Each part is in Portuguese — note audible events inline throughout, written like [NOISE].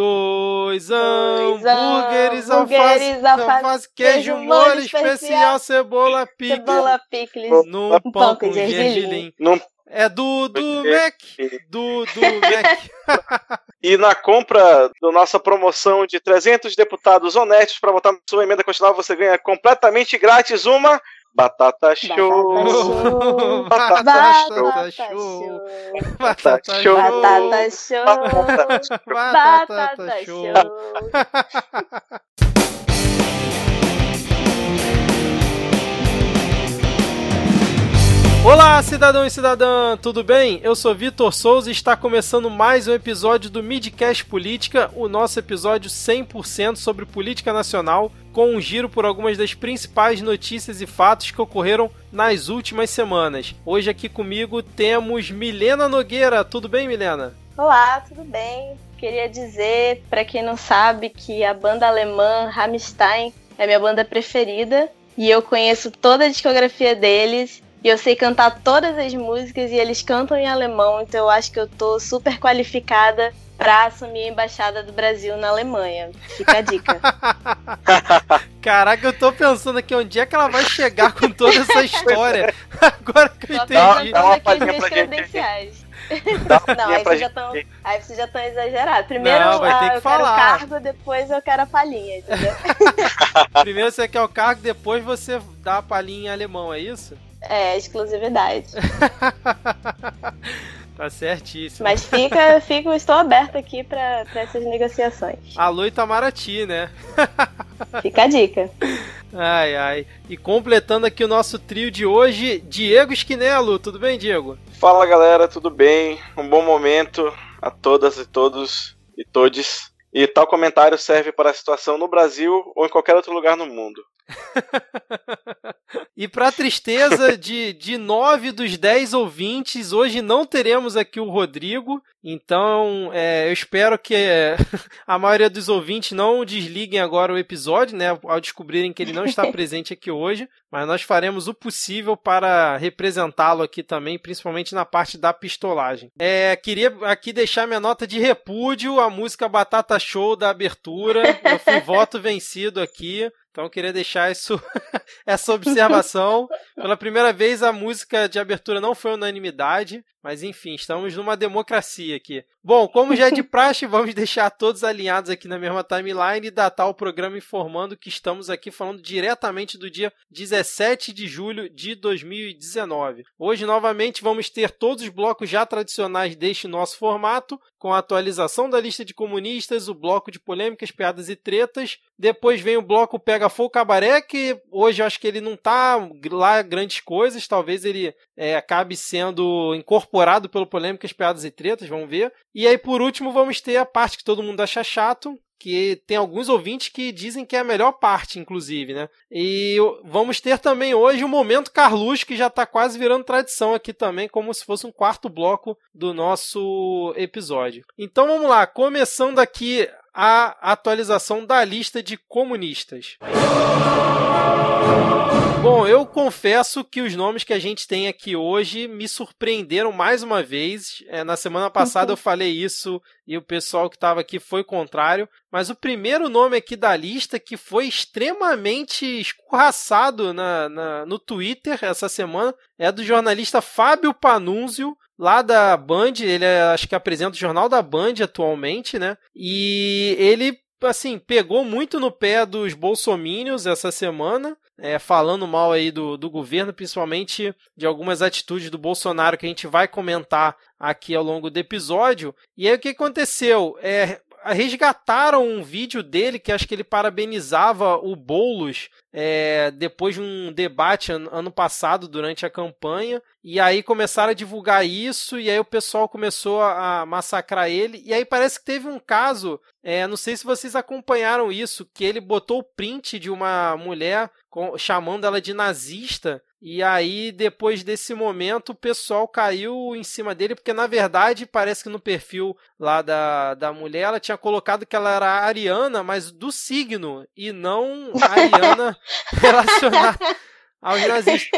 Dois hambúrgueres, alface, alface, queijo, molho especial, cebola, picles, cebola, picles num pão, pão com gergelim. É do, do Mac. Do, do Mac. [LAUGHS] e na compra da nossa promoção de 300 deputados honestos para votar na sua emenda constitucional, você ganha completamente grátis uma Batata show! Batata show! Batata show! Batata show! Batata show! [LAUGHS] Olá, cidadão e cidadã, tudo bem? Eu sou Vitor Souza e está começando mais um episódio do Midcast Política, o nosso episódio 100% sobre política nacional, com um giro por algumas das principais notícias e fatos que ocorreram nas últimas semanas. Hoje aqui comigo temos Milena Nogueira. Tudo bem, Milena? Olá, tudo bem? Queria dizer, para quem não sabe, que a banda alemã Rammstein é minha banda preferida e eu conheço toda a discografia deles e eu sei cantar todas as músicas e eles cantam em alemão, então eu acho que eu tô super qualificada para assumir a embaixada do Brasil na Alemanha. Fica a dica. [LAUGHS] [LAUGHS] Caraca, eu tô pensando aqui onde é que ela vai chegar com toda essa história. [LAUGHS] Agora que eu Só entendi. Dá, dá aqui minhas credenciais. não, aí vocês, já tão, aí vocês já estão exagerados. Primeiro Não, vai ter ah, que eu falar. quero cargo, depois eu quero a palhinha, entendeu? Primeiro você quer o cargo, depois você dá a palhinha em alemão, é isso? É, exclusividade. [LAUGHS] Tá certíssimo. Mas fica, fica, estou aberta aqui para essas negociações. Alô Itamaraty, né? [LAUGHS] Fica a dica. Ai, ai. E completando aqui o nosso trio de hoje, Diego Esquinelo. Tudo bem, Diego? Fala galera, tudo bem? Um bom momento a todas e todos e todes. E tal comentário serve para a situação no Brasil ou em qualquer outro lugar no mundo. E para tristeza de, de nove dos dez ouvintes, hoje não teremos aqui o Rodrigo. Então, é, eu espero que [LAUGHS] a maioria dos ouvintes não desliguem agora o episódio, né? Ao descobrirem que ele não está presente aqui hoje. Mas nós faremos o possível para representá-lo aqui também, principalmente na parte da pistolagem. É, queria aqui deixar minha nota de repúdio à música Batata Show da abertura. Eu fui voto vencido aqui. Então eu queria deixar isso, [LAUGHS] essa observação. Pela primeira vez a música de abertura não foi unanimidade, mas enfim, estamos numa democracia aqui. Bom, como já é de praxe, vamos deixar todos alinhados aqui na mesma timeline e datar o programa informando que estamos aqui falando diretamente do dia 17 de julho de 2019. Hoje, novamente, vamos ter todos os blocos já tradicionais deste nosso formato, com a atualização da lista de comunistas, o bloco de polêmicas, piadas e tretas. Depois vem o bloco Pega Fogo Cabaré, que hoje eu acho que ele não tá lá grandes coisas, talvez ele é, acabe sendo incorporado pelo Polêmicas, Piadas e Tretas, vamos ver. E aí, por último, vamos ter a parte que todo mundo acha chato, que tem alguns ouvintes que dizem que é a melhor parte, inclusive, né? E vamos ter também hoje o Momento Carluxo, que já está quase virando tradição aqui também, como se fosse um quarto bloco do nosso episódio. Então vamos lá, começando aqui a atualização da lista de comunistas. Bom, eu confesso que os nomes que a gente tem aqui hoje me surpreenderam mais uma vez. É, na semana passada eu falei isso e o pessoal que estava aqui foi contrário. Mas o primeiro nome aqui da lista que foi extremamente escorraçado na, na, no Twitter essa semana é do jornalista Fábio Panunzio, lá da Band. Ele é, acho que apresenta o Jornal da Band atualmente, né? E ele assim, pegou muito no pé dos bolsomínios essa semana, é, falando mal aí do, do governo, principalmente de algumas atitudes do Bolsonaro que a gente vai comentar aqui ao longo do episódio. E aí o que aconteceu? É, resgataram um vídeo dele que acho que ele parabenizava o Boulos é, depois de um debate ano, ano passado durante a campanha. E aí começaram a divulgar isso e aí o pessoal começou a massacrar ele. E aí parece que teve um caso é, não sei se vocês acompanharam isso que ele botou o print de uma mulher com, chamando ela de nazista e aí, depois desse momento, o pessoal caiu em cima dele, porque na verdade parece que no perfil lá da, da mulher ela tinha colocado que ela era ariana, mas do signo, e não [LAUGHS] ariana relacionada aos nazistas.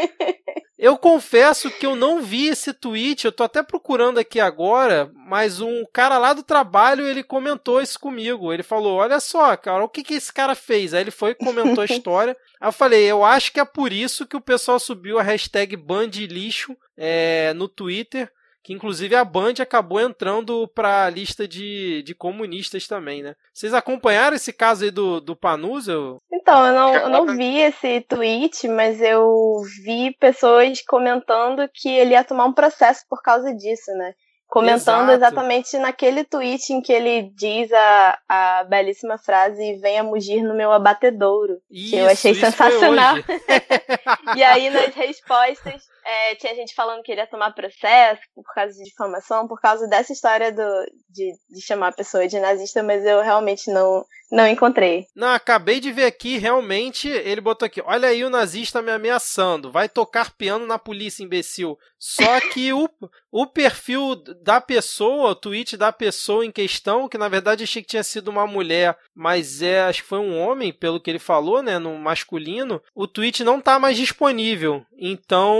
Eu confesso que eu não vi esse tweet, eu tô até procurando aqui agora, mas um cara lá do trabalho, ele comentou isso comigo. Ele falou: "Olha só, cara, o que que esse cara fez?" Aí ele foi e comentou a [LAUGHS] história. Aí eu falei: "Eu acho que é por isso que o pessoal subiu a hashtag #bandlixo é, no Twitter." Que inclusive a Band acabou entrando para a lista de, de comunistas também, né? Vocês acompanharam esse caso aí do, do Panuso? Então, eu não, eu não vi esse tweet, mas eu vi pessoas comentando que ele ia tomar um processo por causa disso, né? Comentando Exato. exatamente naquele tweet em que ele diz a, a belíssima frase venha mugir no meu abatedouro. Isso, que eu achei sensacional. [LAUGHS] e aí nas respostas é, tinha gente falando que ele ia tomar processo por causa de difamação, por causa dessa história do, de, de chamar a pessoa de nazista, mas eu realmente não, não encontrei. Não, acabei de ver aqui, realmente, ele botou aqui, olha aí o nazista me ameaçando, vai tocar piano na polícia, imbecil. Só [LAUGHS] que o, o perfil da pessoa, o tweet da pessoa em questão, que na verdade achei que tinha sido uma mulher, mas é, acho que foi um homem, pelo que ele falou, né, no masculino, o tweet não tá mais disponível. Então,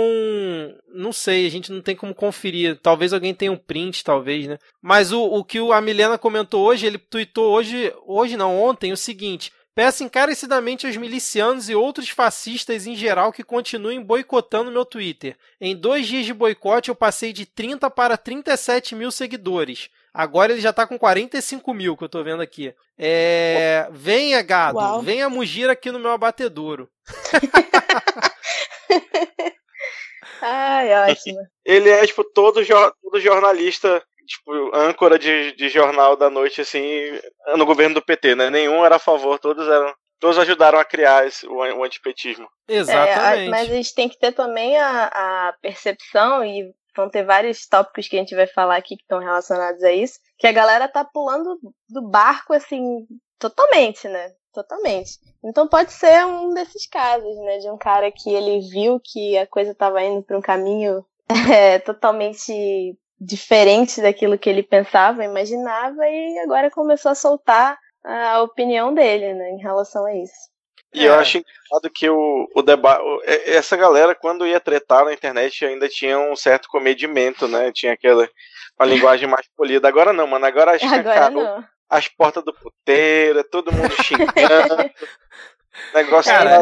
não sei, a gente não tem como conferir. Talvez alguém tenha um print, talvez, né? Mas o, o que a Milena comentou hoje, ele tweetou hoje, hoje não, ontem, o seguinte. Peço encarecidamente aos milicianos e outros fascistas em geral que continuem boicotando meu Twitter. Em dois dias de boicote eu passei de 30 para 37 mil seguidores. Agora ele já tá com 45 mil, que eu tô vendo aqui. É... Venha, gado. Uau. Venha mugir aqui no meu abatedouro. [LAUGHS] Ai, ótimo. Ele é, tipo, todo, todo jornalista, tipo, âncora de, de jornal da noite, assim, no governo do PT, né? Nenhum era a favor, todos eram. Todos ajudaram a criar esse, o, o antipetismo. Exatamente. É, mas a gente tem que ter também a, a percepção, e vão ter vários tópicos que a gente vai falar aqui que estão relacionados a isso, que a galera tá pulando do barco, assim, totalmente, né? Totalmente. Então pode ser um desses casos, né? De um cara que ele viu que a coisa estava indo para um caminho [LAUGHS] é, totalmente diferente daquilo que ele pensava, imaginava, e agora começou a soltar a opinião dele, né, em relação a isso. E é. eu acho engraçado que o, o debate. Essa galera, quando ia tretar na internet, ainda tinha um certo comedimento, né? Tinha aquela uma linguagem mais polida. Agora não, mano. Agora acho que [LAUGHS] Agora não as portas do puteiro, todo mundo xingando. [LAUGHS] Negócio cara,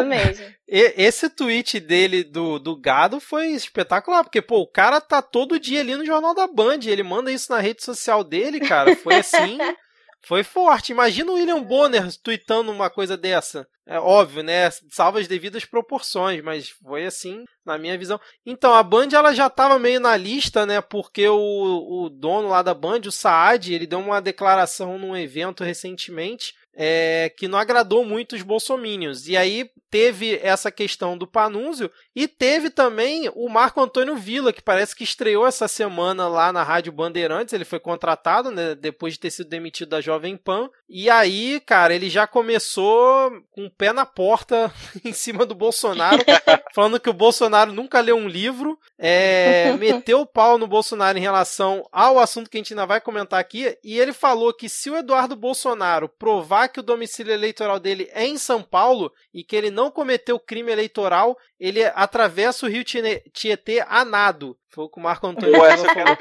esse tweet dele do, do gado foi espetacular, porque, pô, o cara tá todo dia ali no Jornal da Band, ele manda isso na rede social dele, cara. Foi assim. [LAUGHS] Foi forte. Imagina o William Bonner tweetando uma coisa dessa. É óbvio, né? Salva as devidas proporções, mas foi assim, na minha visão. Então, a Band ela já estava meio na lista, né? Porque o, o dono lá da Band, o Saad, ele deu uma declaração num evento recentemente é, que não agradou muito os bolsomínios. E aí teve essa questão do Panúncio e teve também o Marco Antônio Villa, que parece que estreou essa semana lá na Rádio Bandeirantes. Ele foi contratado, né, depois de ter sido demitido da Jovem Pan. E aí, cara, ele já começou com o pé na porta [LAUGHS] em cima do Bolsonaro, [LAUGHS] falando que o Bolsonaro nunca leu um livro, é, [LAUGHS] meteu o pau no Bolsonaro em relação ao assunto que a gente ainda vai comentar aqui. E ele falou que se o Eduardo Bolsonaro provar que o domicílio eleitoral dele é em São Paulo e que ele não cometeu crime eleitoral, ele atravessa o rio Tietê a nado. Foi o que o Marco Antônio Ué, falou.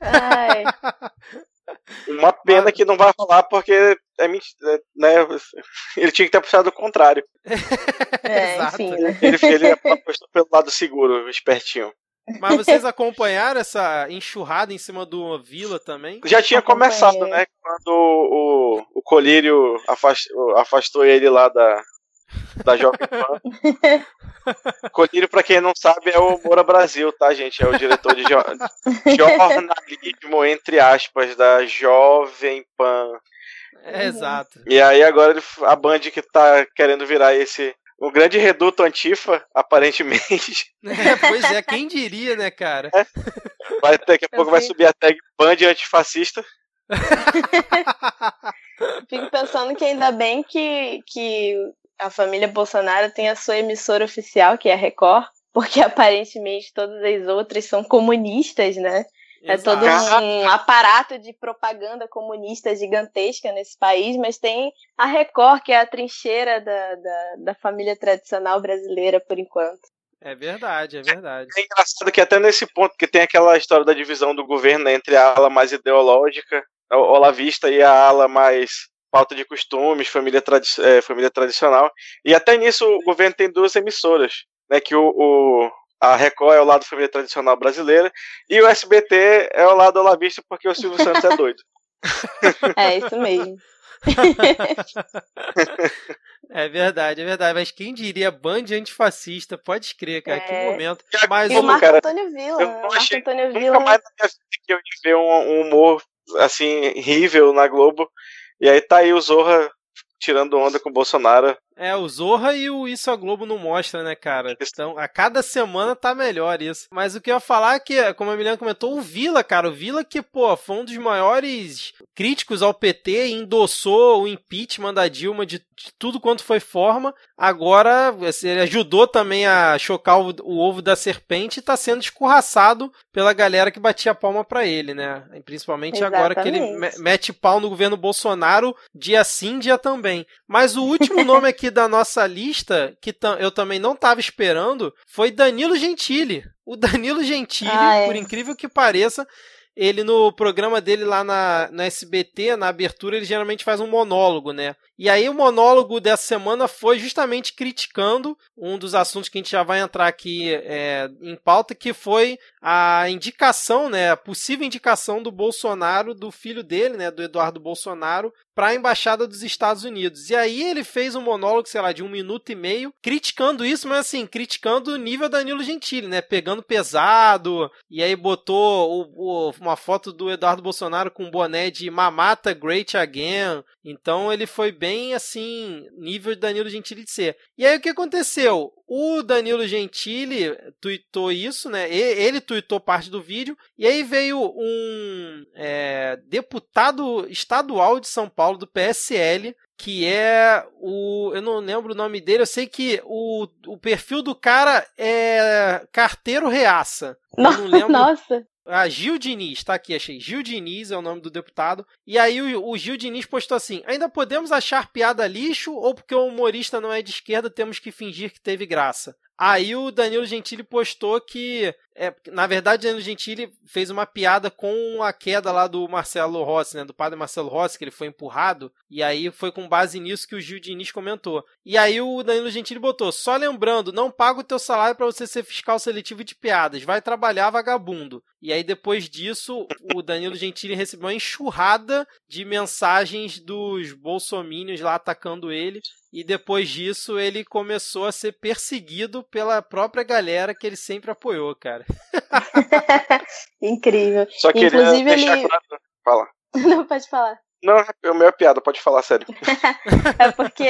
[LAUGHS] Uma pena que não vai rolar porque é, né, ele tinha que ter puxado o contrário. [LAUGHS] [LAUGHS] É, enfim, né? Ele, ele apostou pelo lado seguro, espertinho. Mas vocês [LAUGHS] acompanharam essa enxurrada em cima do Vila também? Já tinha começado, né? Quando o, o Colírio afastou, afastou ele lá da, da Jovem Pan. [LAUGHS] Colírio, pra quem não sabe, é o Moura Brasil, tá, gente? É o diretor de jo [LAUGHS] jornalismo, entre aspas, da Jovem Pan. É, exato. E aí agora a Band que tá querendo virar esse um grande reduto antifa, aparentemente. [LAUGHS] É, pois é, quem diria, né, cara? É. Vai, daqui a pouco vai subir a tag Band antifascista. [LAUGHS] Fico pensando que ainda bem que, que a família Bolsonaro tem a sua emissora oficial, que é a Record, porque [LAUGHS] aparentemente todas as outras são comunistas, né? É todo um aparato de propaganda comunista gigantesca nesse país, mas tem a Record, que é a trincheira da, da, da família tradicional brasileira, por enquanto. É verdade, é verdade. É engraçado que até nesse ponto que tem aquela história da divisão do governo né, entre a ala mais ideológica, a olavista, e a ala mais pauta de costumes, família, tradi é, família tradicional. E até nisso o governo tem duas emissoras, né? Que o, o a Record é o lado família tradicional brasileira e o SBT é o lado olavista porque o Silvio Santos é doido. [LAUGHS] É isso mesmo. é verdade, é verdade. Mas quem diria Band antifascista? Pode escrever, cara. É... Que momento. Mas e o Marco cara, Antônio Villa. Eu não achei, Marco Antônio Villa. Nunca mais na minha vida que eu ia ver um, um humor assim, horrível na Globo. E aí tá aí o Zorra tirando onda com o Bolsonaro. É, o Zorra e o Isso a Globo não mostra, né, cara? Então, a cada semana tá melhor isso. Mas o que eu ia falar é que, como a Milena comentou, o Vila, cara, o Vila que, pô, foi um dos maiores críticos ao PT, endossou o impeachment da Dilma de, de tudo quanto foi forma. Agora, assim, ele ajudou também a chocar o, o ovo da serpente e tá sendo escorraçado pela galera que batia a palma para ele, né? Principalmente Exatamente. agora que ele mete pau no governo Bolsonaro, dia sim, dia também. Mas o último nome aqui aqui da nossa lista, que eu também não estava esperando, foi Danilo Gentili. O Danilo Gentili, ah, é. por incrível que pareça, ele no programa dele lá na, na SBT, na abertura, ele geralmente faz um monólogo, né? E aí o monólogo dessa semana foi justamente criticando um dos assuntos que a gente já vai entrar aqui é, em pauta, que foi a indicação, né, a possível indicação do Bolsonaro, do filho dele, né, do Eduardo Bolsonaro, para a embaixada dos Estados Unidos. E aí ele fez um monólogo, sei lá, de um minuto e meio, criticando isso, mas assim, criticando o nível Danilo Gentili, né, pegando pesado. E aí botou o, o, uma foto do Eduardo Bolsonaro com um boné de Mamata Great Again. Então ele foi bem assim, nível de Danilo Gentili de ser. E aí o que aconteceu? O Danilo Gentili tweetou isso, né? Ele tweetou parte do vídeo. E aí veio um é, deputado estadual de São Paulo, do PSL, que é o. Eu não lembro o nome dele, eu sei que o, o perfil do cara é carteiro reaça. não lembro. Nossa. Ah, Gil Diniz, tá aqui, achei. Gil Diniz é o nome do deputado. E aí o, o, Gil Diniz postou assim: ainda podemos achar piada lixo ou porque o humorista não é de esquerda temos que fingir que teve graça? Aí o Danilo Gentili postou que, é, na verdade, Danilo Gentili fez uma piada com a queda lá do Marcelo Rossi, né, do padre Marcelo Rossi, que ele foi empurrado, e aí foi com base nisso que o Gil Diniz comentou. E aí o Danilo Gentili botou, só lembrando, não paga o teu salário para você ser fiscal seletivo de piadas, vai trabalhar vagabundo. E aí depois disso, o Danilo Gentili recebeu uma enxurrada de mensagens dos bolsomínios lá atacando ele, e depois disso, ele começou a ser perseguido pela própria galera que ele sempre apoiou, cara. [LAUGHS] Incrível. Só que Inclusive, ele. Claro. Fala. [LAUGHS] Não, pode falar. Não, é o meu piada, pode falar sério. [LAUGHS] é porque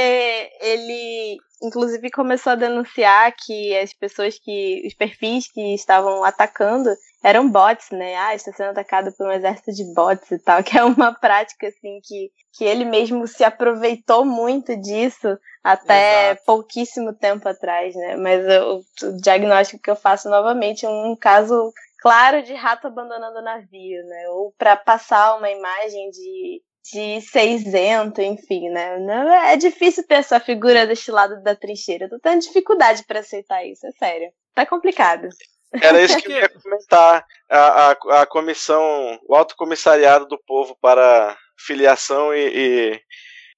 ele, inclusive, começou a denunciar que as pessoas que. os perfis que estavam atacando eram bots, né? Ah, está sendo atacado por um exército de bots e tal, [LAUGHS] que é uma prática, assim, que, que ele mesmo se aproveitou muito disso até Exato. pouquíssimo tempo atrás, né? Mas o, o diagnóstico que eu faço novamente é um caso claro de rato abandonando o navio, né? Ou para passar uma imagem de de ser isento, enfim, né? É difícil ter essa figura deste lado da trincheira. Eu tô tendo dificuldade para aceitar isso, é sério. Tá complicado. Era isso [LAUGHS] que eu ia comentar. A, a, a comissão, o alto comissariado do povo para filiação e,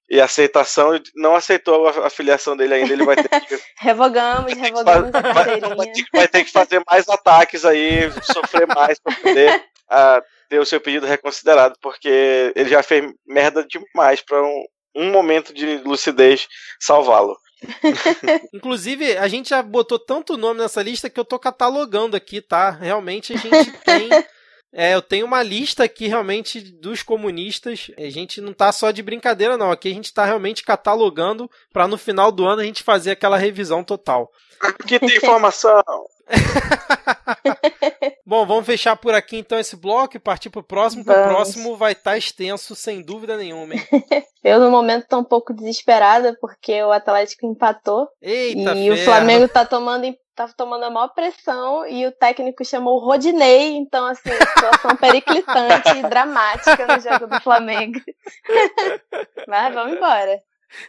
e, e aceitação não aceitou a, a, filiação dele ainda. Ele vai ter que. revogamos, [LAUGHS] revogamos. Vai, vai, vai, ter que fazer mais ataques aí, sofrer mais para poder. Uh, ter o seu pedido reconsiderado, porque ele já fez merda demais para um, um momento de lucidez salvá-lo. [LAUGHS] Inclusive, a gente já botou tanto nome nessa lista que eu tô catalogando aqui, tá? Realmente a gente tem. [LAUGHS] É, eu tenho uma lista aqui realmente dos comunistas. A gente não tá só de brincadeira, não. Aqui a gente tá realmente catalogando para no final do ano a gente fazer aquela revisão total. Aqui tem informação. [LAUGHS] Bom, vamos fechar por aqui então esse bloco e partir pro próximo, porque o próximo vai estar tá extenso, sem dúvida nenhuma, hein? [LAUGHS] Eu, no momento, tô um pouco desesperada, porque o Atlético empatou. Eita, e o Flamengo tá tomando, tá tomando a maior pressão e o técnico chamou o Rodinei, então, assim, situação periclitante e dramática no jogo do Flamengo. [LAUGHS] Mas vamos embora.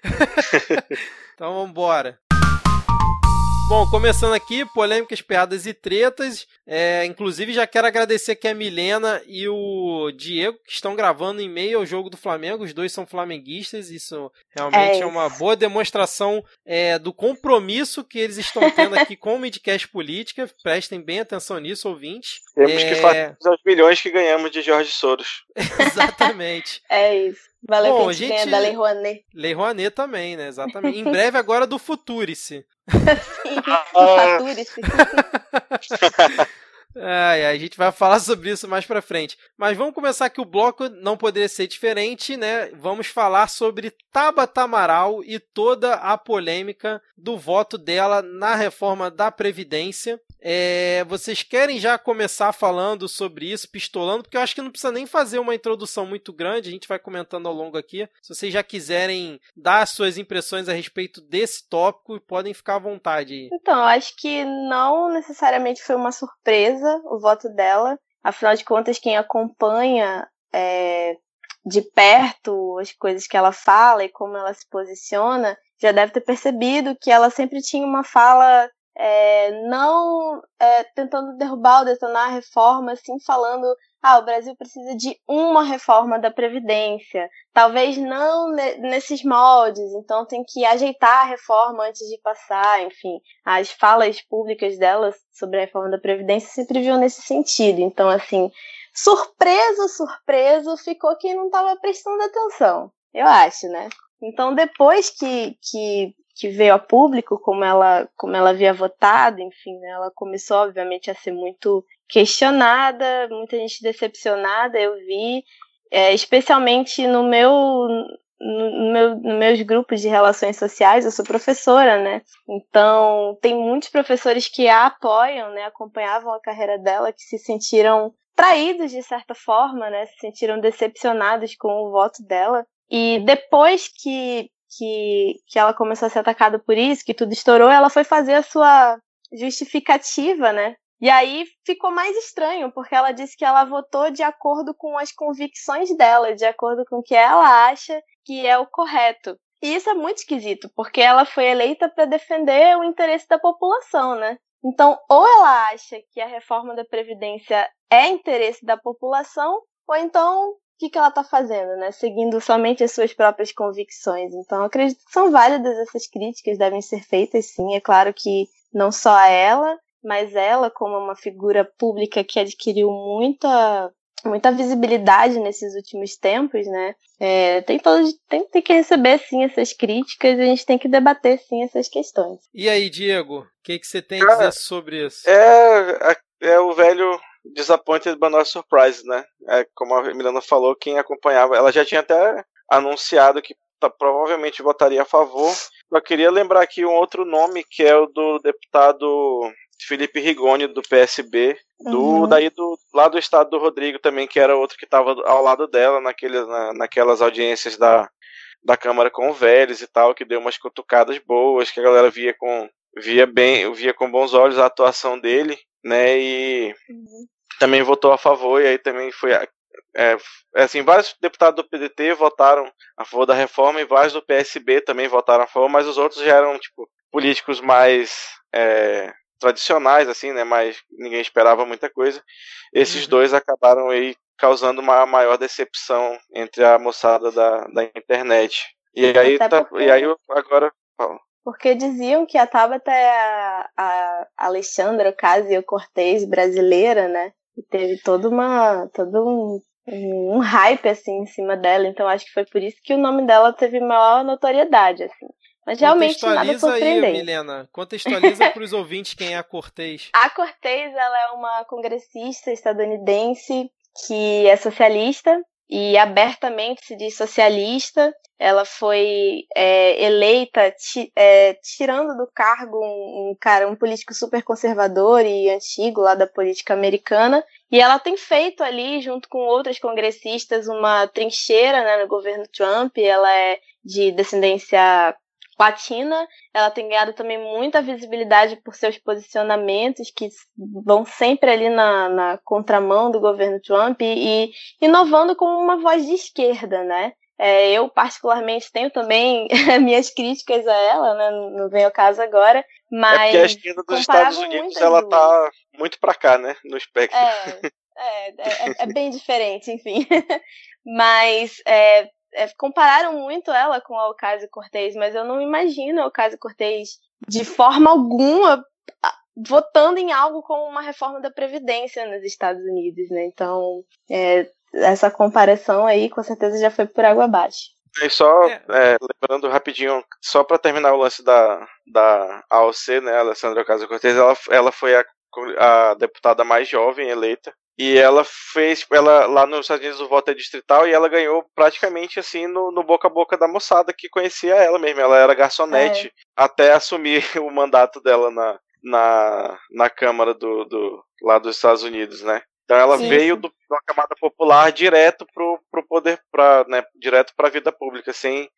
[LAUGHS] então vamos embora. Bom, começando aqui, polêmicas, piadas e tretas. É, inclusive, já quero agradecer aqui a Milena e o Diego, que estão gravando em meio ao jogo do Flamengo. Os dois são flamenguistas. Isso realmente é, é uma boa demonstração é, do compromisso que eles estão tendo aqui com o Midcast Política. Prestem bem atenção nisso, ouvintes. Temos que é, fazer os milhões que ganhamos de Jorge Soros. [LAUGHS] Exatamente. é isso. Valeu Bom, a gente, ganha da Lei Rouanet. Lei Rouanet também, né? Exatamente. em breve agora do Futurice. [LAUGHS] Futurice. [LAUGHS] Ai, a gente vai falar sobre isso mais pra frente. Mas vamos começar que o bloco não poderia ser diferente, né? Vamos falar sobre Tabata Amaral e toda a polêmica do voto dela na reforma da Previdência. É, vocês querem já começar falando sobre isso, pistolando? Porque eu acho que não precisa nem fazer uma introdução muito grande, a gente vai comentando ao longo aqui. Se vocês já quiserem dar suas impressões a respeito desse tópico, podem ficar à vontade. Então, eu acho que não necessariamente foi uma surpresa o voto dela. Afinal de contas, quem acompanha é, de perto as coisas que ela fala e como ela se posiciona, já deve ter percebido que ela sempre tinha uma fala é, não é, tentando derrubar ou detonar a reforma, assim, falando, ah, o Brasil precisa de uma reforma da Previdência, talvez não nesses moldes, então tem que ajeitar a reforma antes de passar, enfim, as falas públicas dela sobre a reforma da Previdência sempre viam nesse sentido, então, assim, surpreso, surpreso, ficou quem não estava prestando atenção, eu acho, né? Então, depois que, que que veio a público, como ela, como ela havia votado, enfim, né, ela começou, obviamente, a ser muito questionada, muita gente decepcionada, eu vi, é, especialmente no meu, no meu, nos meus grupos de relações sociais, eu sou professora, né? Então, tem muitos professores que a apoiam, né? Acompanhavam a carreira dela, que se sentiram traídos de certa forma, né? Se sentiram decepcionados com o voto dela. E depois que que, que ela começou a ser atacada por isso, que tudo estourou, ela foi fazer a sua justificativa, né? E aí ficou mais estranho, porque ela disse que ela votou de acordo com as convicções dela, de acordo com o que ela acha que é o correto. E isso é muito esquisito, porque ela foi eleita para defender o interesse da população, né? Então, ou ela acha que a reforma da Previdência é interesse da população, ou então que, que ela está fazendo, né? Seguindo somente as suas próprias convicções. Então, acredito que são válidas essas críticas, devem ser feitas, sim. É claro que não só a ela, mas ela, como uma figura pública que adquiriu muita muita visibilidade nesses últimos tempos, né? É, tem, tem, tem que receber sim essas críticas e a gente tem que debater sim essas questões. E aí, Diego, o que, que você tem a dizer sobre isso? É, é o velho Disappointed but not surprised, né? É, como a Milana falou, quem acompanhava, ela já tinha até anunciado que tá, provavelmente votaria a favor. Eu queria lembrar aqui um outro nome que é o do deputado Felipe Rigoni do PSB, do uhum. daí do lá do estado do Rodrigo também, que era outro que estava ao lado dela naqueles, na, naquelas audiências da, da Câmara com o Vélez e tal, que deu umas cutucadas boas, que a galera via com via bem, via com bons olhos a atuação dele, né? E uhum também votou a favor, e aí também foi. É, é, assim, vários deputados do PDT votaram a favor da reforma e vários do PSB também votaram a favor, mas os outros já eram, tipo, políticos mais é, tradicionais, assim, né? Mas ninguém esperava muita coisa. Esses uhum. dois acabaram aí causando uma maior decepção entre a moçada da, da internet. E aí, tá, e aí agora. Porque diziam que a Tabata é a, a Alexandra Ocasio-Cortez brasileira, né? E teve toda uma, todo um, um hype assim em cima dela, então acho que foi por isso que o nome dela teve maior notoriedade assim. Mas realmente nada surpreendente. Aí, Milena, contextualiza [LAUGHS] para os ouvintes quem é a Cortez. A Cortez ela é uma congressista estadunidense que é socialista e abertamente se diz socialista. Ela foi é, eleita ti, é, tirando do cargo um, um, cara, um político super conservador e antigo lá da política americana. E ela tem feito ali, junto com outras congressistas, uma trincheira né, no governo Trump. Ela é de descendência latina. Ela tem ganhado também muita visibilidade por seus posicionamentos, que vão sempre ali na, na contramão do governo Trump e, e inovando como uma voz de esquerda, né? É, eu, particularmente, tenho também [LAUGHS] minhas críticas a ela, né? Não vem ao caso agora. Mas. É a esquerda dos Estados Unidos ela tá muito pra cá, né? No espectro. É, é, é, é bem diferente, enfim. [LAUGHS] mas é, compararam muito ela com a Ocasio Cortez, mas eu não imagino a Ocasio Cortez de forma alguma votando em algo como uma reforma da Previdência nos Estados Unidos, né? Então, é, essa comparação aí com certeza já foi por água abaixo. E só é. É, lembrando rapidinho, só para terminar o lance da, da AOC, né, Alessandra Ocasio-Cortez, ela, ela foi a, a deputada mais jovem eleita e ela fez, ela lá nos Estados Unidos o voto é distrital e ela ganhou praticamente assim no, no boca a boca da moçada que conhecia ela mesmo. Ela era garçonete é. até assumir [LAUGHS] o mandato dela na, na, na Câmara do, do, lá dos Estados Unidos, né? Então ela sim, veio. Do, uma camada popular direto pro, pro poder, pra, né, direto para a vida pública, sem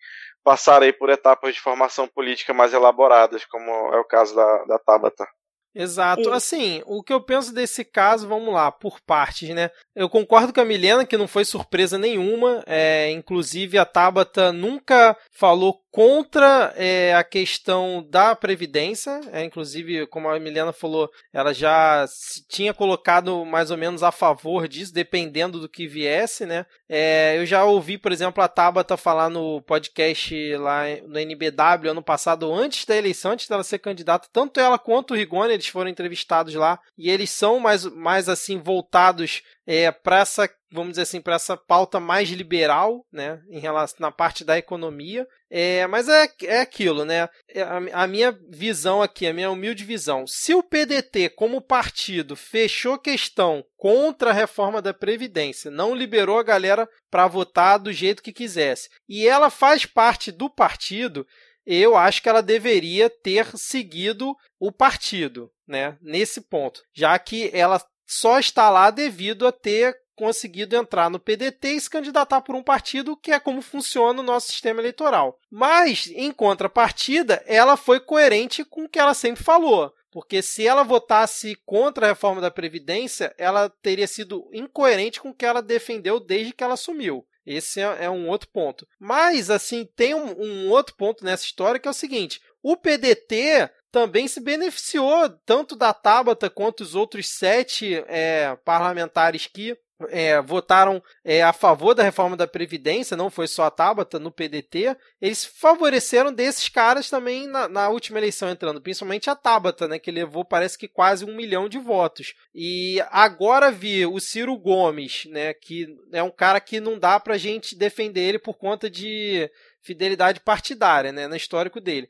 passar aí por etapas de formação política mais elaboradas, como é o caso da, da Tabata. Exato. Assim, o que eu penso desse caso, vamos lá, por partes, né? Eu concordo com a Milena que não foi surpresa nenhuma. É, inclusive, a Tabata nunca falou contra é, a questão da Previdência. É, inclusive, como a Milena falou, ela já tinha colocado mais ou menos a favor disso, dependendo do que viesse, né? É, eu já ouvi, por exemplo, a Tabata falar no podcast lá no NBW ano passado, antes da eleição, antes dela ser candidata, tanto ela quanto o Rigoni, eles foram entrevistados lá, e eles são mais, mais assim, voltados é, para essa, vamos dizer assim, para essa pauta mais liberal, né, em relação na parte da economia. É, mas é, é aquilo, né? É, a, a, minha visão aqui, a minha humilde visão, se o PDT, como partido, fechou questão contra a reforma da Previdência, não liberou a galera para votar do jeito que quisesse, e ela faz parte do partido, eu acho que ela deveria ter seguido o partido, né? Nesse ponto, já que ela só está lá devido a ter conseguido entrar no PDT e se candidatar por um partido, que é como funciona o nosso sistema eleitoral. Mas, em contrapartida, ela foi coerente com o que ela sempre falou. Porque se ela votasse contra a reforma da Previdência, ela teria sido incoerente com o que ela defendeu desde que ela assumiu. Esse é, é um outro ponto. Mas, assim, tem um, um outro ponto nessa história que é o seguinte: o PDT também se beneficiou tanto da Tabata quanto os outros sete é, parlamentares que é, votaram é, a favor da reforma da Previdência, não foi só a Tabata no PDT, eles favoreceram desses caras também na, na, última eleição entrando, principalmente a Tabata, né, que levou parece que quase um milhão de votos. E agora vi o Ciro Gomes, né, que é um cara que não dá pra gente defender ele por conta de fidelidade partidária, né, no histórico dele.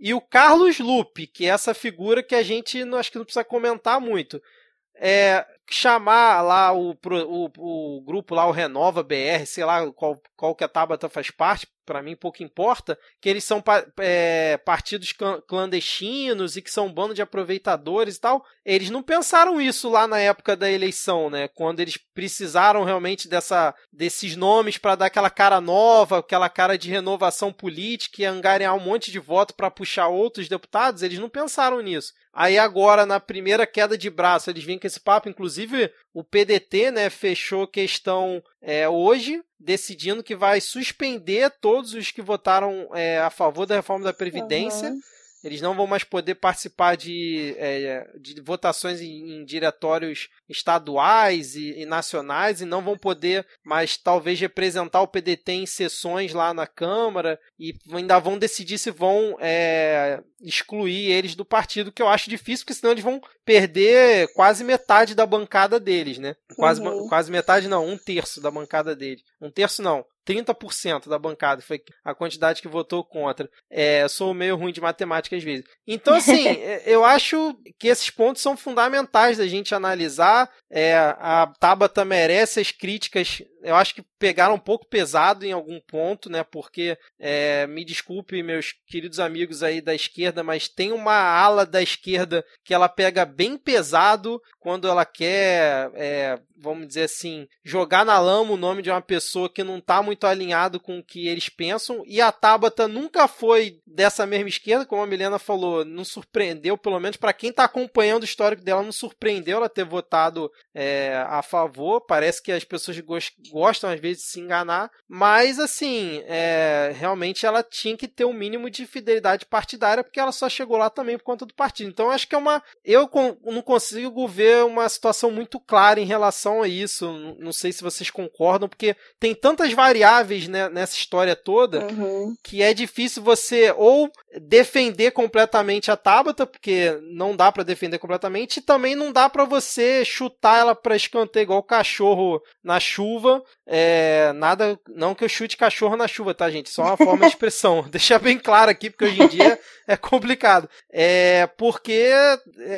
E o Carlos Lupe, que é essa figura que a gente não, acho que não precisa comentar muito. É, chamar lá o, o, o grupo lá, o Renova BR, sei lá qual, qual que a Tabata faz parte, para mim pouco importa, que eles são é, partidos clandestinos e que são um bando de aproveitadores e tal. Eles não pensaram isso lá na época da eleição, né? Quando eles precisaram realmente dessa, desses nomes para dar aquela cara nova, aquela cara de renovação política e angariar um monte de voto para puxar outros deputados, eles não pensaram nisso. Aí agora, na primeira queda de braço, eles vêm com esse papo, inclusive o PDT né, fechou questão é, hoje, decidindo que vai suspender todos os que votaram é, a favor da reforma da Previdência. Uhum. Eles não vão mais poder participar de, é, de votações em, em, diretórios estaduais e, e, nacionais e não vão poder mais, talvez, representar o PDT em sessões lá na Câmara e ainda vão decidir se vão é, excluir eles do partido, que eu acho difícil, porque senão eles vão perder quase metade da bancada deles, né? Quase, uhum. quase metade, não, um terço da bancada deles. Um terço não, 30% da bancada foi a quantidade que votou contra. É, sou meio ruim de matemática às vezes. Então, assim, [LAUGHS] é, eu acho que esses pontos são fundamentais da gente analisar. É, a Tabata merece as críticas eu acho que pegaram um pouco pesado em algum ponto, né? Porque, é, me desculpe, meus queridos amigos aí da esquerda, mas tem uma ala da esquerda que ela pega bem pesado quando ela quer, é, vamos dizer assim, jogar na lama o nome de uma pessoa que não está muito alinhado com o que eles pensam. E a Tabata nunca foi dessa mesma esquerda, como a Milena falou, não surpreendeu, pelo menos para quem está acompanhando o histórico dela, não surpreendeu ela ter votado é, a favor. Parece que as pessoas gostam às vezes de se enganar, mas assim, é, realmente ela tinha que ter um mínimo de fidelidade partidária, porque ela só chegou lá também por conta do partido. Então acho que é uma. Eu não consigo ver uma situação muito clara em relação a isso. Não sei se vocês concordam, porque tem tantas variáveis né, nessa história toda uhum. que é difícil você ou defender completamente a Tabata, porque não dá para defender completamente, e também não dá para você chutar ela para escanteio igual cachorro na chuva. É, nada, não que eu chute cachorro na chuva, tá, gente? Só uma forma de expressão. [LAUGHS] Deixar bem claro aqui, porque hoje em dia é complicado. É porque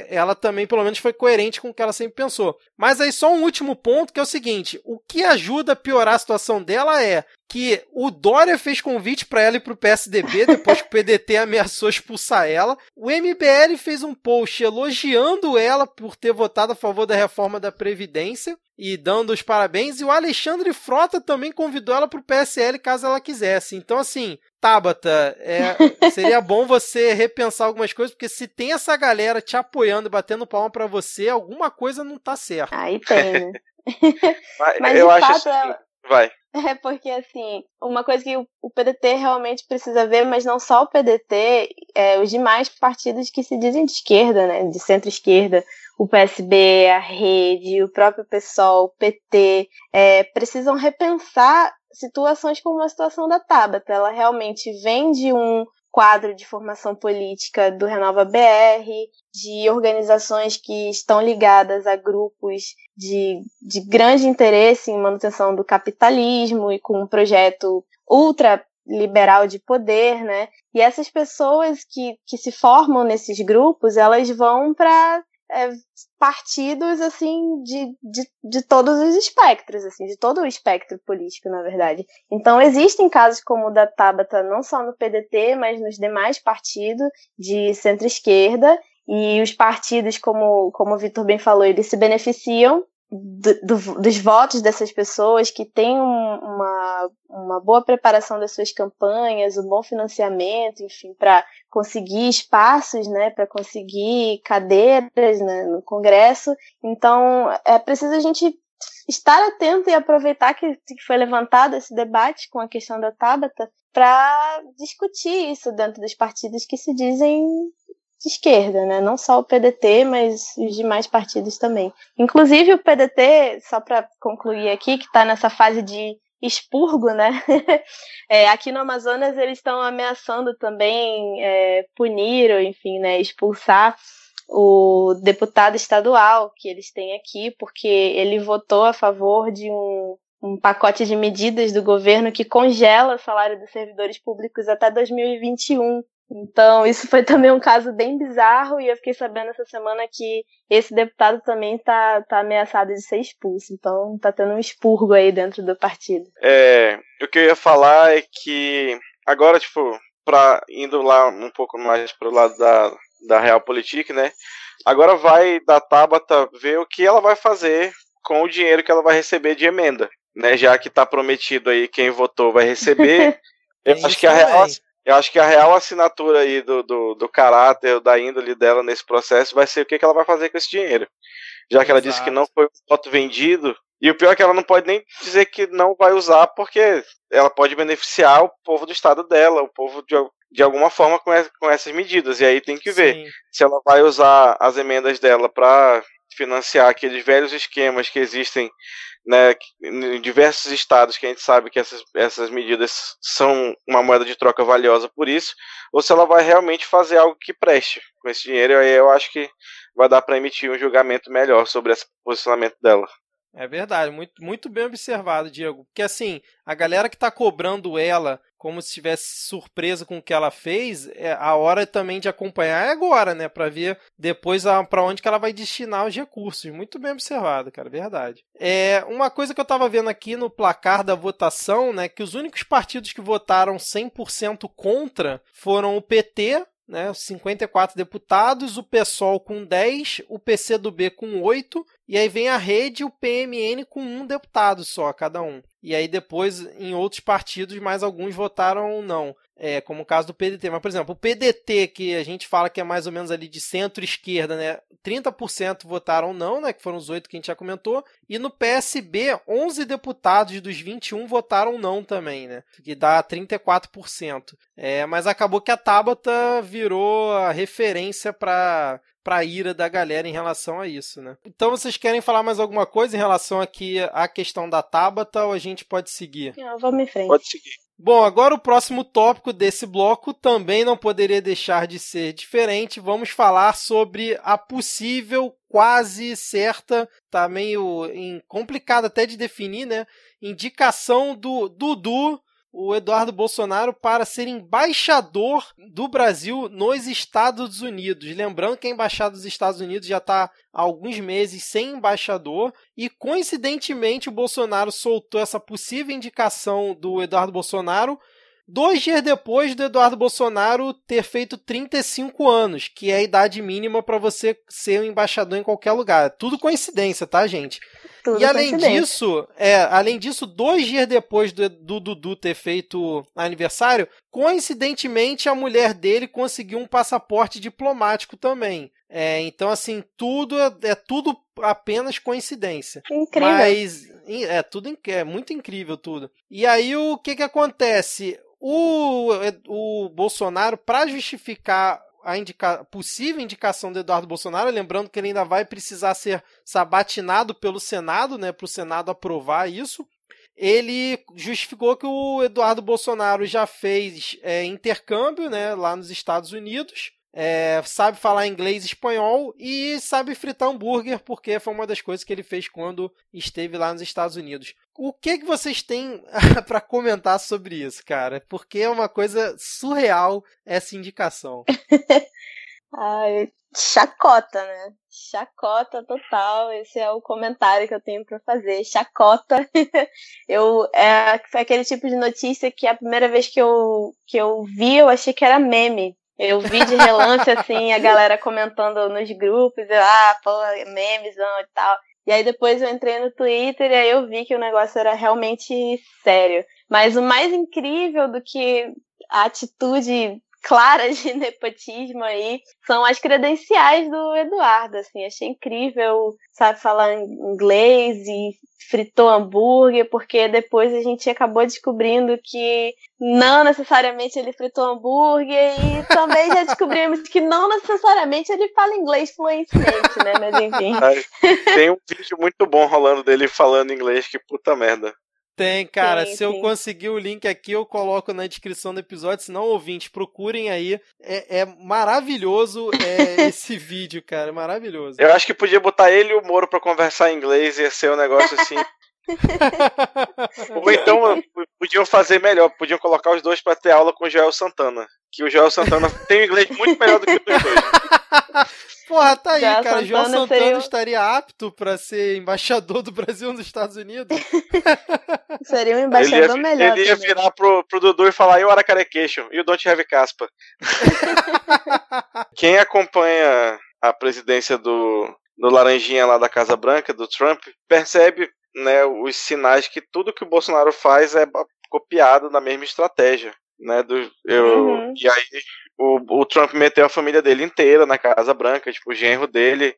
ela também, pelo menos, foi coerente com o que ela sempre pensou. Mas aí só um último ponto que é o seguinte: o que ajuda a piorar a situação dela é que o Dória fez convite para ela ir pro PSDB depois que o PDT [LAUGHS] ameaçou expulsar ela. O MBL fez um post elogiando ela por ter votado a favor da reforma da Previdência e dando os parabéns. E o Alexandre Frota também convidou ela pro PSL caso ela quisesse. Então, assim, Tabata, é, [LAUGHS] seria bom você repensar algumas coisas, porque se tem essa galera te apoiando e batendo palma para você, alguma coisa não tá certa. Aí tem, né? [LAUGHS] Mas, eu acho fato, assim... Vai. [LAUGHS] É porque, assim, uma coisa que o PDT realmente precisa ver, mas não só o PDT, é, os demais partidos que se dizem de esquerda, né, de centro-esquerda, o PSB, a Rede, o próprio PSOL, o PT, é, precisam repensar situações como a situação da Tabata. Ela realmente vem de um quadro de formação política do Renova BR, de organizações que estão ligadas a grupos de, de grande interesse em manutenção do capitalismo e com um projeto ultra liberal de poder, né? E essas pessoas que, que se formam nesses grupos, elas vão para é, partidos assim de, de, de todos os espectros, assim, de todo o espectro político, na verdade. Então existem casos como o da Tabata, não só no PDT, mas nos demais partidos de centro-esquerda, e os partidos, como, como o Vitor bem falou, eles se beneficiam do, do, dos votos dessas pessoas que têm um, uma, uma boa preparação das suas campanhas, um bom financiamento, enfim, para conseguir espaços, né, para conseguir cadeiras né, no Congresso. Então, é preciso a gente estar atento e aproveitar que, que foi levantado esse debate com a questão da Tabata para discutir isso dentro dos partidos que se dizem de esquerda, né? Não só o PDT, mas os demais partidos também. Inclusive o PDT, só para concluir aqui, que está nessa fase de expurgo, né? [LAUGHS] é, aqui no Amazonas eles estão ameaçando também é, punir ou, enfim, né, expulsar o deputado estadual que eles têm aqui, porque ele votou a favor de um, um pacote de medidas do governo que congela o salário dos servidores públicos até 2021. Então, isso foi [LAUGHS] também um caso bem bizarro e eu fiquei sabendo essa semana que esse deputado também está tá ameaçado de ser expulso. Então, está tendo um expurgo aí dentro do partido. É, o que eu ia falar é que agora, tipo, pra, indo lá um pouco mais pro lado da, da Realpolitik, né? Agora vai da Tabata ver o que ela vai fazer com o dinheiro que ela vai receber de emenda, né? Já que está prometido aí quem votou vai receber. [LAUGHS] eu acho que a Real, eu acho que a real assinatura aí do, do, do caráter, da índole dela nesse processo vai ser o que, que ela vai fazer com esse dinheiro. Já que ela disse que não foi um voto vendido. E o pior é que ela não pode nem dizer que não vai usar, porque ela pode beneficiar o povo do estado dela, o povo de, de alguma forma com, com essas medidas. E aí tem que ver Sim. se ela vai usar as emendas dela para financiar aqueles velhos esquemas que existem né, em diversos estados que a gente sabe que essas, essas medidas são uma moeda de troca valiosa por isso, ou se ela vai realmente fazer algo que preste com esse dinheiro, aí eu acho que vai dar para emitir um julgamento melhor sobre esse posicionamento dela. É verdade, muito, muito bem observado, Diego. Porque assim, a galera que está cobrando ela como se estivesse surpresa com o que ela fez, é, a hora também de acompanhar é agora, né? Para ver depois para onde que ela vai destinar os recursos. Muito bem observado, cara, verdade. É, uma coisa que eu estava vendo aqui no placar da votação, né? Que os únicos partidos que votaram 100% contra foram o PT, né, 54 deputados, o PSOL com 10, o PCdoB com 8, e aí vem a rede e o PMN com um deputado só, cada um. E aí depois, em outros partidos, mais alguns votaram não. É, como o caso do PDT. Mas, por exemplo, o PDT, que a gente fala que é mais ou menos ali de centro-esquerda, né? 30% votaram não, né? Que foram os oito que a gente já comentou. E no PSB, 11 deputados dos 21 votaram não também, né? Que dá 34%. É, mas acabou que a Tabata virou a referência para para ira da galera em relação a isso, né? Então vocês querem falar mais alguma coisa em relação aqui à questão da Tabata ou a gente pode seguir? Não, vamos em frente. Pode seguir. Bom, agora o próximo tópico desse bloco também não poderia deixar de ser diferente. Vamos falar sobre a possível, quase certa, tá meio complicado até de definir, né? Indicação do Dudu o Eduardo Bolsonaro para ser embaixador do Brasil nos Estados Unidos. Lembrando que a embaixada dos Estados Unidos já está há alguns meses sem embaixador e coincidentemente o Bolsonaro soltou essa possível indicação do Eduardo Bolsonaro dois dias depois do Eduardo Bolsonaro ter feito 35 anos, que é a idade mínima para você ser um embaixador em qualquer lugar. Tudo coincidência, tá, gente? Tudo e além disso, é, além disso, dois dias depois do, do Dudu ter feito aniversário, coincidentemente a mulher dele conseguiu um passaporte diplomático também. É, então, assim, tudo é, é, tudo apenas coincidência. Incrível. Mas é tudo é muito incrível tudo. E aí o que que acontece? O, o Bolsonaro, para justificar a indica possível indicação do Eduardo Bolsonaro, lembrando que ele ainda vai precisar ser sabatinado pelo Senado, né, para o Senado aprovar isso. Ele justificou que o Eduardo Bolsonaro já fez é, intercâmbio né, lá nos Estados Unidos, é, sabe falar inglês e espanhol e sabe fritar hambúrguer, porque foi uma das coisas que ele fez quando esteve lá nos Estados Unidos. O que, que vocês têm [LAUGHS] para comentar sobre isso, cara? Porque é uma coisa surreal essa indicação. [LAUGHS] Ai, chacota, né? Chacota total. Esse é o comentário que eu tenho para fazer. Chacota. [LAUGHS] eu é, foi aquele tipo de notícia que a primeira vez que eu que eu vi, eu achei que era meme. Eu vi de relance assim a galera comentando nos grupos, eu, ah, pô, memezão e tal. E aí depois eu entrei no Twitter e aí eu vi que o negócio era realmente sério. Mas o mais incrível do que a atitude clara de [LAUGHS] nepotismo aí são as credenciais do Eduardo, assim, achei incrível, sabe falar inglês e fritou hambúrguer, porque depois a gente acabou descobrindo que não necessariamente ele fritou hambúrguer e também já descobrimos que não necessariamente ele fala inglês fluentemente, né, mas enfim. Tem um vídeo muito bom rolando dele falando inglês, que puta merda. Tem, cara. Sim, se sim. eu conseguir o link aqui, eu coloco na descrição do episódio. Se não, ouvintes, procurem aí. É, é maravilhoso é, [LAUGHS] esse vídeo, cara. É maravilhoso. Eu acho que podia botar ele e o Moro pra conversar em inglês. Ia ser um negócio assim. [LAUGHS] Ou então podiam fazer melhor, podiam colocar os dois para ter aula com o Joel Santana. Que o Joel Santana tem um inglês muito melhor do que os dois. [LAUGHS] Porra, tá aí, cara. Santana Joel Santana seria... estaria apto para ser embaixador do Brasil nos Estados Unidos. [LAUGHS] seria um embaixador ele ia, melhor. Ele ia também. virar pro, pro Dudu e falar: Eu Aracarequeixo, e o Don't Have Caspa. [LAUGHS] Quem acompanha a presidência do, do Laranjinha lá da Casa Branca, do Trump, percebe né, os sinais que tudo que o Bolsonaro faz é copiado na mesma estratégia. Né, do, eu, uhum. E aí o, o Trump meteu a família dele inteira na Casa Branca, tipo, o genro dele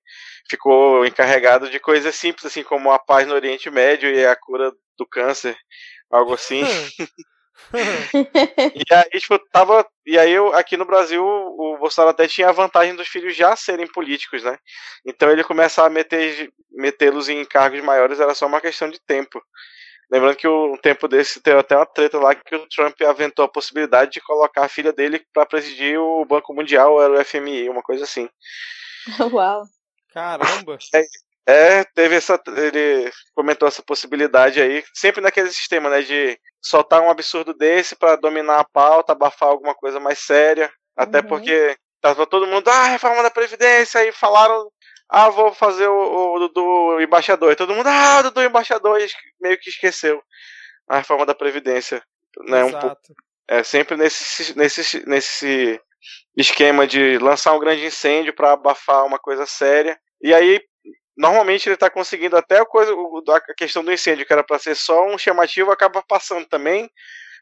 ficou encarregado de coisas simples, assim, como a paz no Oriente Médio e a cura do câncer, algo assim. [LAUGHS] e aí, tipo, tava. E aí, eu, aqui no Brasil, o Bolsonaro até tinha a vantagem dos filhos já serem políticos, né? Então ele começar a meter metê-los em cargos maiores era só uma questão de tempo. Lembrando que um tempo desse teve até uma treta lá que o Trump aventou a possibilidade de colocar a filha dele para presidir o Banco Mundial, era o FMI, uma coisa assim. [LAUGHS] Uau. Caramba. É, é, teve essa. Ele comentou essa possibilidade aí, sempre naquele sistema, né? De soltar um absurdo desse para dominar a pauta, abafar alguma coisa mais séria. Até uhum. porque tava todo mundo, ah, reforma da Previdência, aí falaram ah, vou fazer o, o do embaixador. E todo mundo, ah, o do embaixador, e meio que esqueceu a reforma da Previdência. Né, um pouco, é sempre nesse, nesse, nesse esquema de lançar um grande incêndio para abafar uma coisa séria. E aí, normalmente ele está conseguindo até a, coisa, a questão do incêndio, que era para ser só um chamativo, acaba passando também,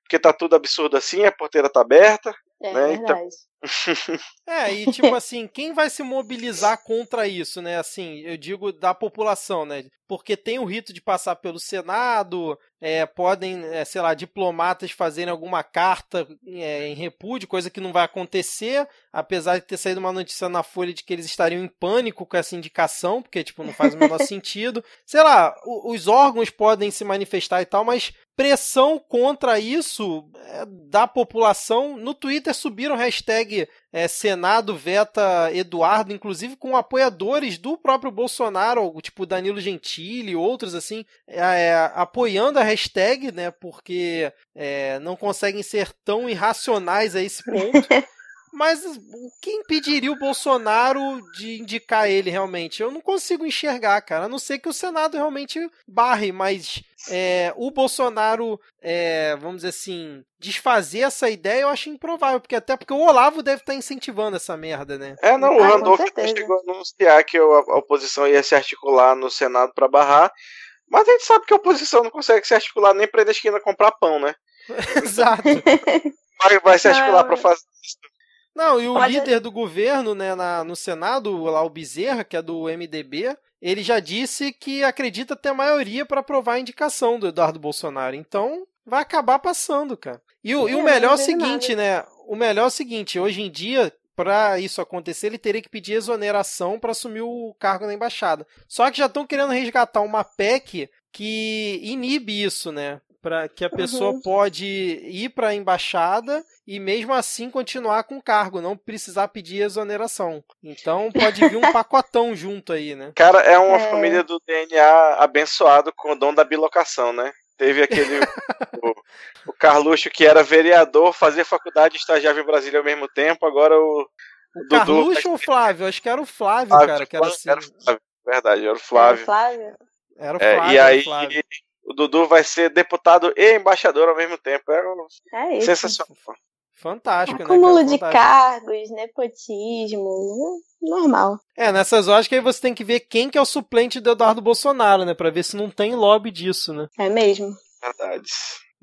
porque tá tudo absurdo assim, a porteira tá aberta. É né? Então. [LAUGHS] É, e tipo assim, quem vai se mobilizar contra isso, né? Assim, eu digo da população, né? Porque tem o rito de passar pelo Senado, é, podem, é, sei lá, diplomatas fazerem alguma carta é, em repúdio, coisa que não vai acontecer, apesar de ter saído uma notícia na Folha de que eles estariam em pânico com essa indicação, porque, tipo, não faz o menor [LAUGHS] sentido. Sei lá, os órgãos podem se manifestar e tal, mas pressão contra isso é, da população. No Twitter subiram hashtag é, Senado veta Eduardo, inclusive com apoiadores do próprio Bolsonaro, tipo Danilo Gentili outros assim, é, é, apoiando a hashtag, né? Porque é, não conseguem ser tão irracionais a esse ponto. [LAUGHS] Mas o que impediria o Bolsonaro de indicar ele realmente? Eu não consigo enxergar, cara. A não ser que o Senado realmente barre, mas é, o Bolsonaro, é, vamos dizer assim, desfazer essa ideia eu acho improvável, porque até porque o Olavo deve estar incentivando essa merda, né? É, não, o Randolph chegou a anunciar que a oposição ia se articular no Senado para barrar, mas a gente sabe que a oposição não consegue se articular nem pra ir da esquina comprar pão, né? [LAUGHS] Exato. Vai, vai se articular para fazer isso. Não, e o líder do governo, né, na, no Senado, lá o Bezerra, que é do MDB, ele já disse que acredita ter maioria para aprovar a indicação do Eduardo Bolsonaro. Então, vai acabar passando, cara. E o, é, e o melhor é o seguinte, né? O melhor é o seguinte, hoje em dia, para isso acontecer, ele teria que pedir exoneração para assumir o cargo na embaixada. Só que já estão querendo resgatar uma PEC que inibe isso, né? Para que a pessoa uhum. pode ir para a embaixada e mesmo assim continuar com o cargo, não precisar pedir exoneração. Então pode vir um [LAUGHS] pacotão junto aí, né? Cara, é uma é... família do DNA abençoado com o dom da bilocação, né? Teve aquele. [LAUGHS] o, o Carluxo, que era vereador, fazia faculdade e estagiava em Brasília ao mesmo tempo. Agora o. O Carluxo ou o Flávio? Acho que era o Flávio, O Dudu vai ser deputado e embaixador ao mesmo tempo. É, é isso. sensacional. Fantástico, Acúmulo né? de cargos, nepotismo, normal. É, nessas horas que aí você tem que ver quem que é o suplente do Eduardo Bolsonaro, né? Pra ver se não tem lobby disso, né? É mesmo. Verdade.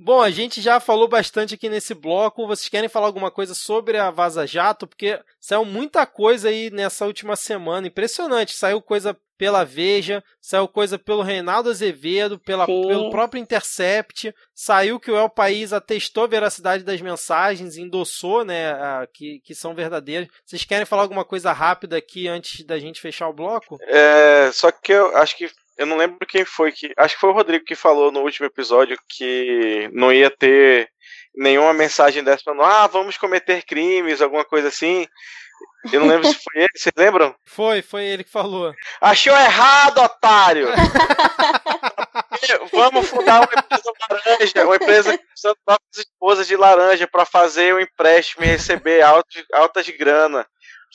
Bom, a gente já falou bastante aqui nesse bloco. Vocês querem falar alguma coisa sobre a Vaza Jato? Porque saiu muita coisa aí nessa última semana. Impressionante. Saiu coisa pela Veja, saiu coisa pelo Reinaldo Azevedo, pela, pelo próprio Intercept, saiu que o El País atestou a veracidade das mensagens, endossou, né, a, que, que são verdadeiras. Vocês querem falar alguma coisa rápida aqui antes da gente fechar o bloco? É, só que eu acho que eu não lembro quem foi que. Acho que foi o Rodrigo que falou no último episódio que não ia ter nenhuma mensagem dessa falando, ah, vamos cometer crimes, alguma coisa assim. Eu não lembro se foi ele, vocês lembram? [LAUGHS] Foi, foi ele que falou. Achou errado, otário! [LAUGHS] Vamos fundar uma empresa laranja, uma empresa usando nossas esposas de laranja para fazer o um empréstimo e receber altas, altas de grana.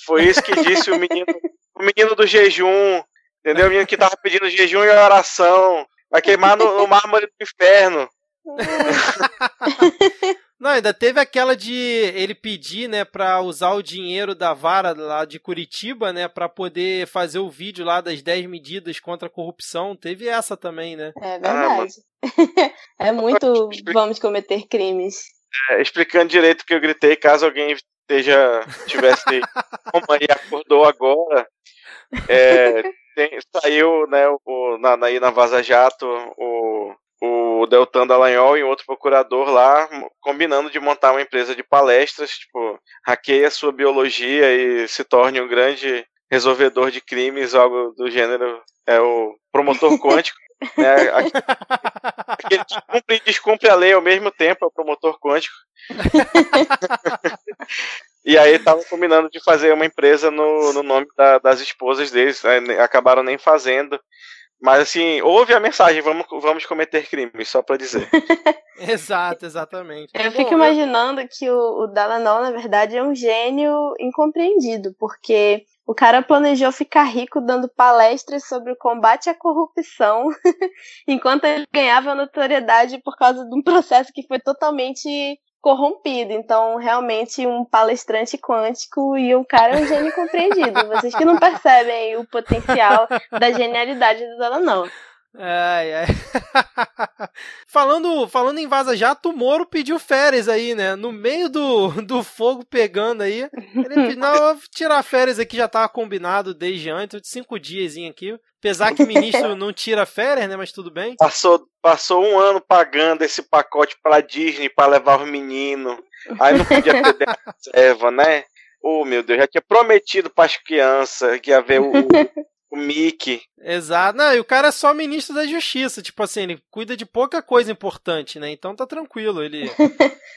Foi isso que disse o menino, o menino do jejum, entendeu? O menino que tava pedindo jejum e oração. Vai queimar no, no mármore do inferno. [LAUGHS] Não, ainda teve aquela de ele pedir, né, para usar o dinheiro da vara lá de Curitiba, né, para poder fazer o vídeo lá das 10 medidas contra a corrupção. Teve essa também, né? É verdade. [LAUGHS] é muito vamos cometer crimes. É, explicando direito o que eu gritei, caso alguém esteja tivesse como aí acordou agora. É, [LAUGHS] tem, saiu, né, o, na, na, na Vaza Jato, o o Deltan Dallagnol e outro procurador lá combinando de montar uma empresa de palestras, tipo, hackeia sua biologia e se torne um grande resolvedor de crimes, algo do gênero, é o promotor [LAUGHS] quântico. né? [LAUGHS] Aquele que cumpre e descumpre a lei ao mesmo tempo, é o promotor quântico. [LAUGHS] e aí estavam combinando de fazer uma empresa no, no nome da, das esposas deles, acabaram nem fazendo. Mas assim, ouve a mensagem, vamos, vamos cometer crimes, só para dizer. [LAUGHS] [LAUGHS] Exato, exatamente. Eu fico Bom, imaginando eu... que o, o Dalanol, na verdade, é um gênio incompreendido, porque o cara planejou ficar rico dando palestras sobre o combate à corrupção, [LAUGHS] enquanto ele ganhava notoriedade por causa de um processo que foi totalmente corrompido. Então, realmente, um palestrante quântico e o cara é um gênio compreendido. Vocês que não percebem o potencial da genialidade Dona, não. Ai, ai. [LAUGHS] falando, falando em Vaza Jato, o Moro pediu férias aí, né? No meio do, do fogo pegando aí. Ele vou tirar férias aqui, já tava combinado desde antes, cinco dias aqui. Apesar que o ministro [LAUGHS] não tira férias, né? Mas tudo bem. Passou, passou um ano pagando esse pacote pra Disney para levar os meninos. Aí não podia perder a reserva, né? Oh, meu Deus, já tinha prometido para as crianças que ia ver o, o Mickey. Exato. Não, e o cara é só ministro da Justiça. Tipo assim, ele cuida de pouca coisa importante, né? Então tá tranquilo ele, [LAUGHS] tá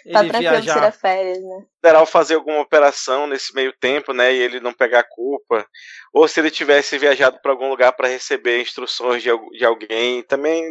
ele tranquilo viajar. tirar férias, né? Federal fazer alguma operação nesse meio tempo, né? E ele não pegar culpa. Ou se ele tivesse viajado para algum lugar para receber instruções de, de alguém. Também.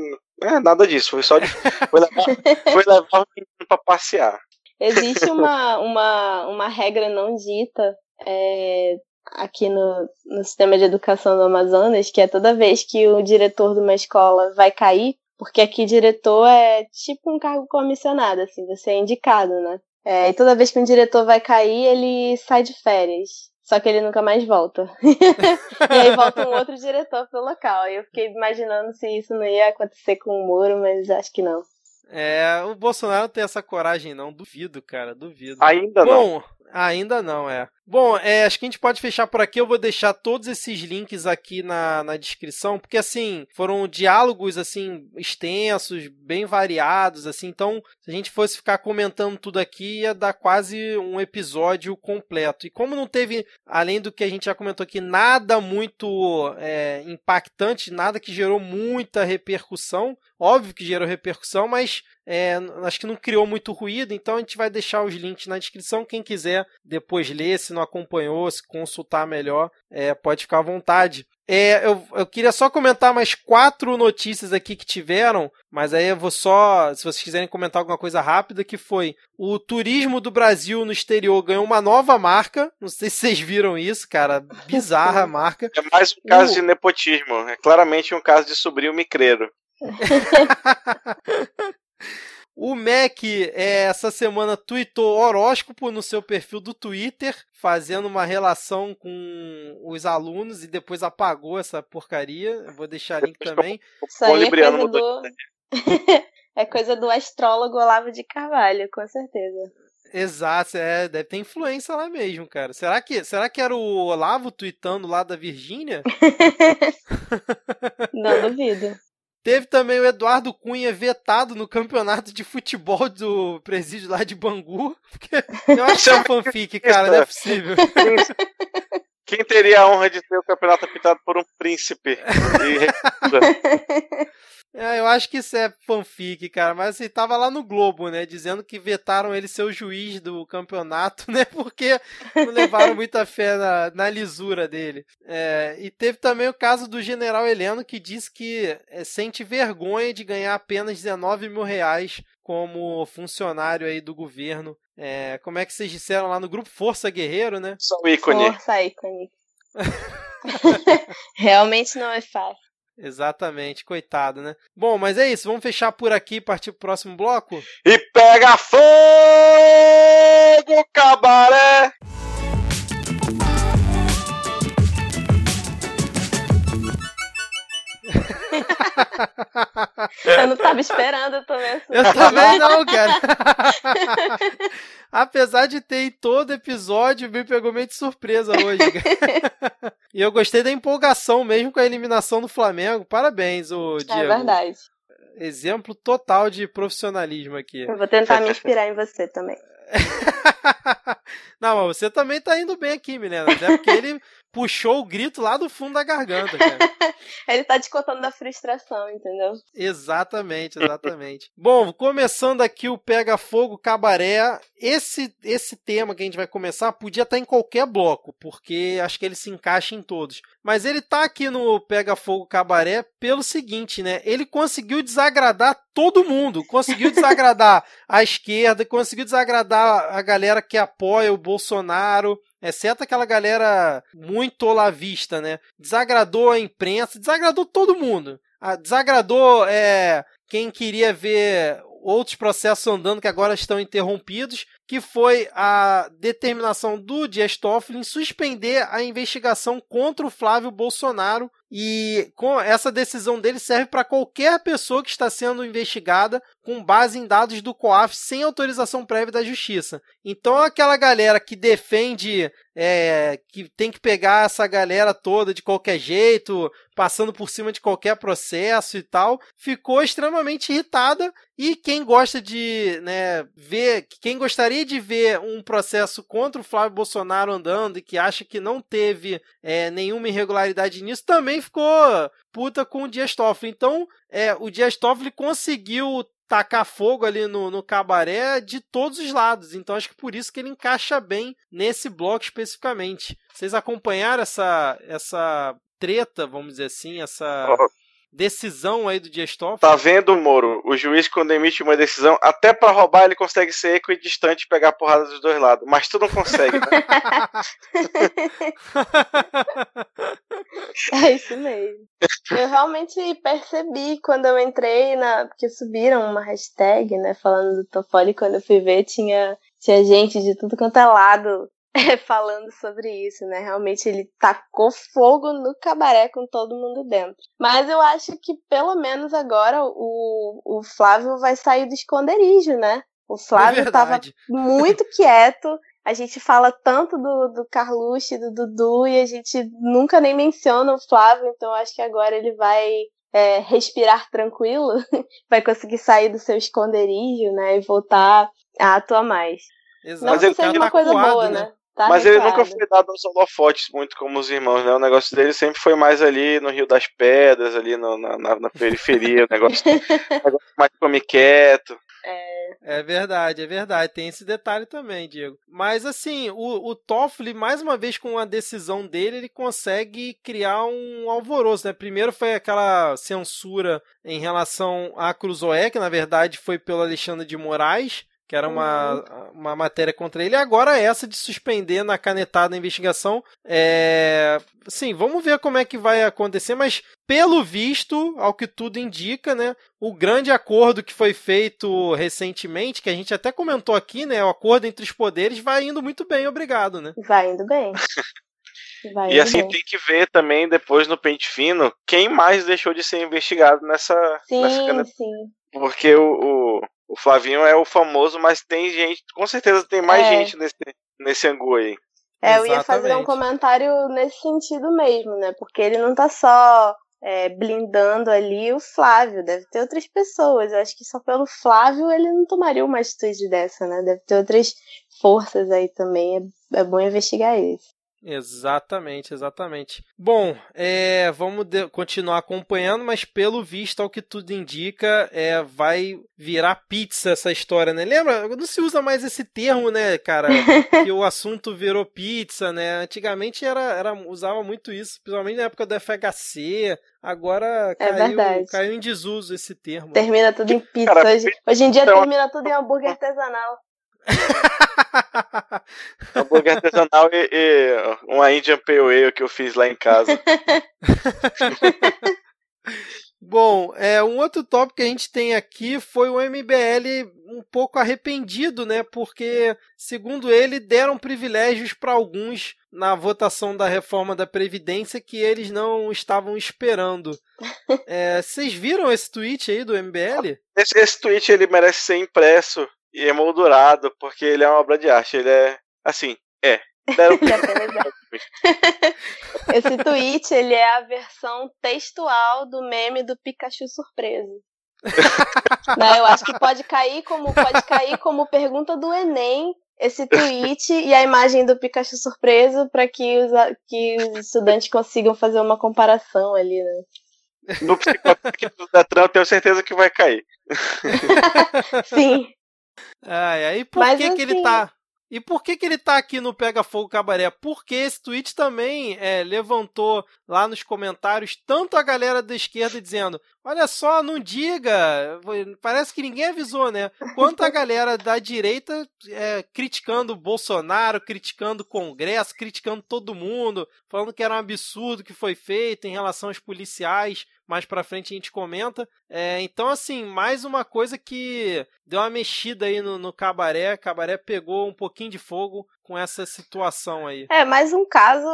É, nada disso. Foi só de. [LAUGHS] Foi levar, foi levar o menino pra passear. Existe [LAUGHS] uma, uma, uma regra não dita é, aqui no, no sistema de educação do Amazonas, que é toda vez que o diretor de uma escola vai cair, porque aqui diretor é tipo um cargo comissionado, assim, você é indicado, né? É, e toda vez que um diretor vai cair, ele sai de férias. Só que ele nunca mais volta. [LAUGHS] e aí volta um outro diretor pro local. E eu fiquei imaginando se isso não ia acontecer com o Moro, mas acho que não. É, o Bolsonaro não tem essa coragem, não. Duvido, cara, duvido. Ainda Bom, não. Ainda não, é. Bom, é, acho que a gente pode fechar por aqui. Eu vou deixar todos esses links aqui na, na descrição, porque assim, foram diálogos assim extensos, bem variados, assim. Então, se a gente fosse ficar comentando tudo aqui, ia dar quase um episódio completo. E como não teve, além do que a gente já comentou aqui, nada muito é, impactante, nada que gerou muita repercussão. Óbvio que gerou repercussão, mas é, acho que não criou muito ruído, então a gente vai deixar os links na descrição. Quem quiser depois ler, se não acompanhou, se consultar melhor, é, pode ficar à vontade. É, eu, eu queria só comentar mais quatro notícias aqui que tiveram, mas aí eu vou só, se vocês quiserem comentar alguma coisa rápida, que foi o turismo do Brasil no exterior ganhou uma nova marca. Não sei se vocês viram isso, cara. Bizarra a marca. É mais um caso o... de nepotismo. É claramente um caso de sobrinho micreiro. [LAUGHS] O Mac é, essa semana tweetou horóscopo no seu perfil do Twitter, fazendo uma relação com os alunos e depois apagou essa porcaria. Eu vou deixar link também. Isso aí é coisa, do... [LAUGHS] é coisa do astrólogo Olavo de Carvalho, com certeza. Exato, é, deve ter influência lá mesmo, cara. Será que, será que era o Olavo tweetando lá da Virgínia? [LAUGHS] Não duvido. Teve também o Eduardo Cunha vetado no campeonato de futebol do presídio lá de Bangu. eu acho que é um [LAUGHS] fanfic, cara, não é possível. Quem teria a honra de ter o campeonato apitado por um príncipe? [LAUGHS] É, eu acho que isso é fanfic, cara, mas ele tava lá no Globo, né, dizendo que vetaram ele ser o juiz do campeonato, [LAUGHS] né, porque não levaram muita fé na, na lisura dele. É, e teve também o caso do general Heleno, que disse que é, sente vergonha de ganhar apenas 19 mil reais como funcionário aí do governo. É, como é que vocês disseram lá no grupo Força Guerreiro, né? Só o ícone. Força ícone. [LAUGHS] Realmente não é fácil. Exatamente, coitado, né? Bom, mas é isso, vamos fechar por aqui e partir pro próximo bloco? E pega fogo, cabaré! [LAUGHS] eu não tava esperando também. Eu também não, cara. [LAUGHS] Apesar de ter em todo episódio, me pegou meio de surpresa hoje. [LAUGHS] e eu gostei da empolgação mesmo com a eliminação do Flamengo. Parabéns, o é Diego. É verdade. Exemplo total de profissionalismo aqui. Eu vou tentar me inspirar em você também. Não, mas você também tá indo bem aqui, Milena. Até porque ele puxou o grito lá do fundo da garganta, cara. [LAUGHS] Ele tá descontando da frustração, entendeu? Exatamente, exatamente. [LAUGHS] Bom, começando aqui o Pega Fogo Cabaré. Esse, esse tema que a gente vai começar podia estar em qualquer bloco, porque acho que ele se encaixa em todos. Mas ele tá aqui no Pega Fogo Cabaré pelo seguinte, né? Ele conseguiu desagradar todo mundo. Conseguiu desagradar [LAUGHS] a esquerda, conseguiu desagradar a galera que apoia o Bolsonaro exceto aquela galera muito olavista, né? Desagradou a imprensa, desagradou todo mundo. Ah, desagradou é, quem queria ver outros processos andando que agora estão interrompidos. Que foi a determinação do Dias Toffoli em suspender a investigação contra o Flávio Bolsonaro e com essa decisão dele serve para qualquer pessoa que está sendo investigada com base em dados do COAF sem autorização prévia da justiça. Então aquela galera que defende é, que tem que pegar essa galera toda de qualquer jeito, passando por cima de qualquer processo e tal, ficou extremamente irritada. E quem gosta de né, ver, quem gostaria de ver um processo contra o Flávio Bolsonaro andando e que acha que não teve é, nenhuma irregularidade nisso, também ficou puta com o Dias Toffoli. Então, é, o Dias Toffoli conseguiu tacar fogo ali no, no cabaré de todos os lados. Então acho que por isso que ele encaixa bem nesse bloco especificamente. Vocês acompanharam essa essa treta, vamos dizer assim, essa decisão aí do Dias Toffoli. Tá vendo, Moro? O juiz, quando emite uma decisão, até para roubar ele consegue ser equidistante e pegar porrada dos dois lados. Mas tu não consegue, né? [LAUGHS] é isso mesmo. Eu realmente percebi quando eu entrei na. Porque subiram uma hashtag, né? Falando do Toffoli, quando eu fui ver, tinha, tinha gente de tudo quanto é lado [LAUGHS] falando sobre isso, né? Realmente ele tacou fogo no cabaré com todo mundo dentro. Mas eu acho que pelo menos agora o, o Flávio vai sair do esconderijo, né? O Flávio estava é [LAUGHS] muito quieto. A gente fala tanto do, do Carluxo e do Dudu e a gente nunca nem menciona o Flávio, então acho que agora ele vai é, respirar tranquilo, [LAUGHS] vai conseguir sair do seu esconderijo, né? E voltar a atuar mais. Exato. Não que seja uma coisa boa, né? né? Tá Mas ele nunca foi dado aos holofotes muito como os irmãos, né? O negócio dele sempre foi mais ali no Rio das Pedras, ali no, na, na, na, periferia, o negócio, [LAUGHS] negócio mais come quieto. É... é verdade, é verdade. Tem esse detalhe também, Diego. Mas assim, o, o Toffoli, mais uma vez com a decisão dele, ele consegue criar um alvoroço, né? Primeiro foi aquela censura em relação a Cruzoé, que na verdade foi pelo Alexandre de Moraes, que era uma, uma matéria contra ele. E agora essa de suspender na canetada a investigação. É... Sim, vamos ver como é que vai acontecer, mas pelo visto, ao que tudo indica, né, o grande acordo que foi feito recentemente, que a gente até comentou aqui, né, o acordo entre os poderes vai indo muito bem, obrigado, né? Vai indo bem. [LAUGHS] Vai e assim bem. tem que ver também depois no pente fino quem mais deixou de ser investigado nessa, sim, nessa sim. Porque o, o o Flavinho é o famoso, mas tem gente, com certeza tem mais é. gente nesse, nesse angu aí. É, eu ia fazer um comentário nesse sentido mesmo, né? Porque ele não tá só é, blindando ali o Flávio, deve ter outras pessoas. Eu acho que só pelo Flávio ele não tomaria uma atitude dessa, né? Deve ter outras forças aí também. É, é bom investigar isso. Exatamente, exatamente. Bom, é, vamos de, continuar acompanhando, mas pelo visto, ao que tudo indica, é, vai virar pizza essa história, né? Lembra? Não se usa mais esse termo, né, cara? [LAUGHS] que o assunto virou pizza, né? Antigamente era, era, usava muito isso, principalmente na época do FHC. Agora é caiu, caiu em desuso esse termo. Termina tudo em pizza. Cara, hoje, hoje em dia então, termina tudo em hambúrguer artesanal. Hambúrguer artesanal e, e uma Indian Pale Ale que eu fiz lá em casa. [LAUGHS] Bom, é, um outro tópico que a gente tem aqui foi o MBL um pouco arrependido, né? Porque, segundo ele, deram privilégios para alguns na votação da reforma da Previdência que eles não estavam esperando. [LAUGHS] É, vocês viram esse tweet aí do MBL? Esse, esse tweet ele merece ser impresso e emoldurado, porque ele é uma obra de arte. Ele é, assim, é. [LAUGHS] [LAUGHS] Esse tweet, ele é a versão textual do meme do Pikachu surpreso. [LAUGHS] Não, eu acho que pode cair como pode cair como pergunta do Enem esse tweet e a imagem do Pikachu surpreso para que os, que os estudantes consigam fazer uma comparação ali, né? No psicólogo do Detran, eu tenho certeza que vai cair. Sim. Ai, aí por Mas, que, assim... que ele assim tá. E por que, que ele tá aqui no Pega Fogo Cabaré? Porque esse tweet também é, levantou lá nos comentários tanto a galera da esquerda dizendo: olha só, não diga, parece que ninguém avisou, né? Quanto a galera da direita é, criticando o Bolsonaro, criticando o Congresso, criticando todo mundo, falando que era um absurdo que foi feito em relação aos policiais mais pra frente a gente comenta. É, então, assim, mais uma coisa que deu uma mexida aí no, no Cabaré. Cabaré pegou um pouquinho de fogo com essa situação aí. É, mais um caso,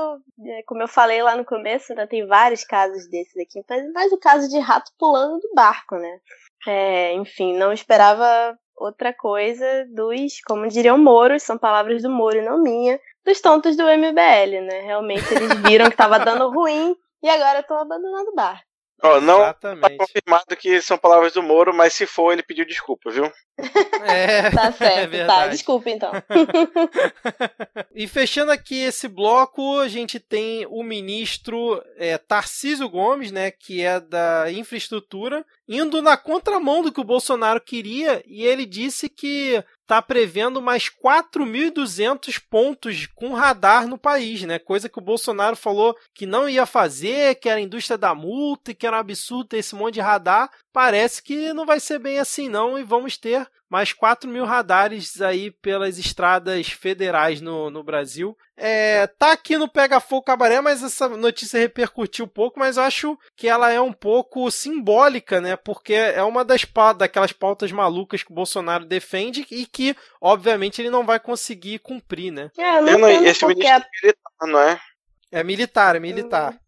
é, como eu falei lá no começo, né, tem vários casos desses aqui, mas mais o caso de rato pulando do barco, né? É, enfim, não esperava outra coisa dos, como diriam Moro, são palavras do Moro e não minha, dos tontos do MBL, né? Realmente eles viram que estava dando ruim e agora estão abandonando o bar. Oh, não Exatamente. tá confirmado que são palavras do Moro, mas se for, ele pediu desculpa, viu? É, tá [LAUGHS] certo, é tá. Desculpa então. [LAUGHS] e fechando aqui esse bloco, a gente tem o ministro é, Tarcísio Gomes, né, que é da infraestrutura, indo na contramão do que o Bolsonaro queria, e ele disse que está prevendo mais 4.200 pontos com radar no país, né? Coisa que o Bolsonaro falou que não ia fazer, que era a indústria da multa e que era um absurdo ter esse monte de radar. Parece que não vai ser bem assim não e vamos ter mais 4 mil radares aí pelas estradas federais no, no Brasil. É, tá aqui no Pega Fogo Cabaré, mas essa notícia repercutiu um pouco, mas eu acho que ela é um pouco simbólica, né? Porque é uma das daquelas pautas malucas que o Bolsonaro defende e que, obviamente, ele não vai conseguir cumprir, né? É, não esse ministro é militar, não é? É militar, é militar.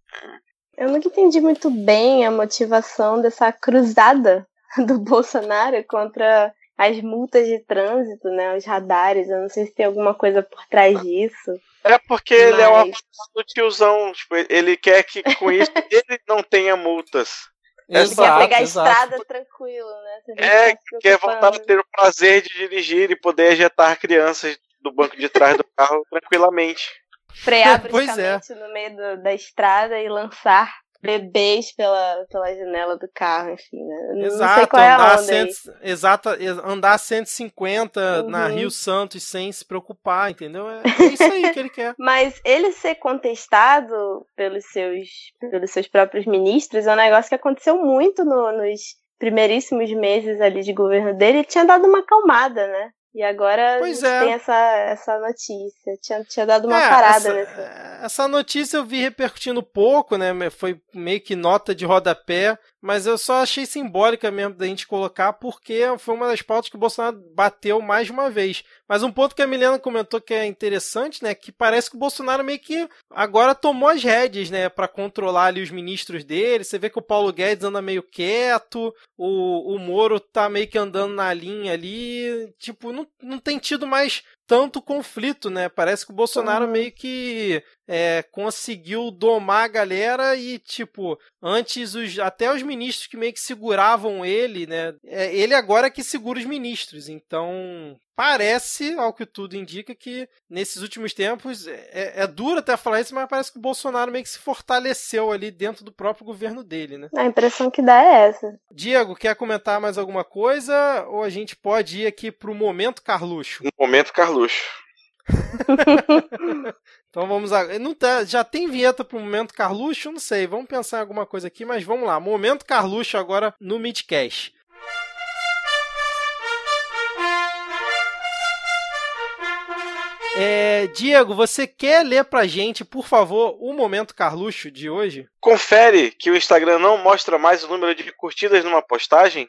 Eu nunca entendi muito bem a motivação dessa cruzada [LAUGHS] do Bolsonaro contra as multas de trânsito, né? Os radares, eu não sei se tem alguma coisa por trás disso. É porque mas... ele é do tiozão, tipo, ele quer que com isso [LAUGHS] ele não tenha multas. Ele exato, quer pegar exato. a estrada tranquilo, né? É, quer voltar a ter o prazer de dirigir e poder ejetar crianças do banco de trás do carro tranquilamente. [LAUGHS] Frear bruscamente é. no meio do, da estrada e lançar bebês pela, pela janela do carro, enfim, né? Exato, não sei qual é a andar, onda exato, andar 150 uhum. na Rio Santos sem se preocupar, entendeu? É, é isso aí que ele quer. [LAUGHS] Mas ele ser contestado pelos seus, pelos seus próprios ministros é um negócio que aconteceu muito no, nos primeiríssimos meses ali de governo dele e tinha dado uma acalmada, né? E agora pois a gente é. tem essa, essa notícia. Tinha, tinha dado uma é, parada essa, nessa. Essa notícia eu vi repercutindo pouco, né? Foi meio que nota de rodapé, mas eu só achei simbólica mesmo da gente colocar, porque foi uma das pautas que o Bolsonaro bateu mais de uma vez. Mas um ponto que a Milena comentou que é interessante, né? Que parece que o Bolsonaro meio que agora tomou as rédeas, né? para controlar ali os ministros dele. Você vê que o Paulo Guedes anda meio quieto, o, o Moro tá meio que andando na linha ali. Tipo, não não, tem tido mais tanto conflito, né? Parece que o Bolsonaro meio que é, conseguiu domar a galera e, tipo, antes os, até os ministros que meio que seguravam ele, né? É, ele agora é que segura os ministros. Então, parece, ao que tudo indica, que nesses últimos tempos é, é, é duro até falar isso, mas parece que o Bolsonaro meio que se fortaleceu ali dentro do próprio governo dele, né? A impressão que dá é essa. Diego, quer comentar mais alguma coisa? Ou a gente pode ir aqui pro momento Carluxo? Momento Carluxo. [LAUGHS] então vamos lá. Não tá, já tem vinheta pro momento Carluxo? Não sei. Vamos pensar em alguma coisa aqui, mas vamos lá. Momento Carluxo agora no Midcast. É, Diego, você quer ler pra gente, por favor, o momento Carluxo de hoje? Confere que o Instagram não mostra mais o número de curtidas numa postagem?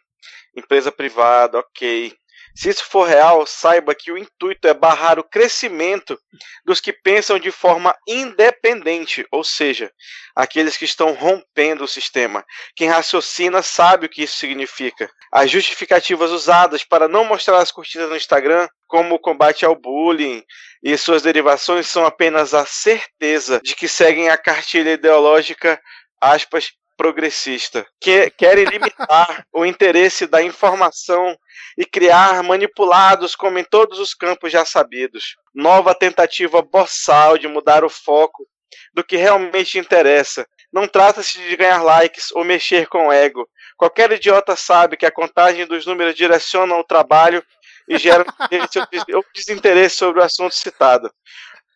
Empresa privada, ok. Se isso for real, saiba que o intuito é barrar o crescimento dos que pensam de forma independente, ou seja, aqueles que estão rompendo o sistema. Quem raciocina sabe o que isso significa. As justificativas usadas para não mostrar as curtidas no Instagram, como o combate ao bullying e suas derivações, são apenas a certeza de que seguem a cartilha ideológica aspas, progressista, que querem limitar o interesse da informação e criar manipulados como em todos os campos já sabidos. Nova tentativa boçal de mudar o foco do que realmente interessa. Não trata-se de ganhar likes ou mexer com o ego. Qualquer idiota sabe que a contagem dos números direciona o trabalho e gera o desinteresse sobre o assunto citado.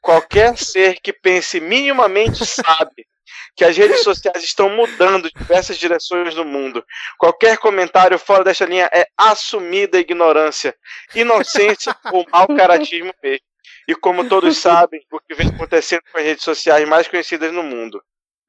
Qualquer ser que pense minimamente sabe que as redes sociais estão mudando diversas direções no mundo. Qualquer comentário fora desta linha é assumida ignorância, inocência [LAUGHS] ou mau caratismo mesmo. E como todos sabem, o que vem acontecendo com as redes sociais mais conhecidas no mundo.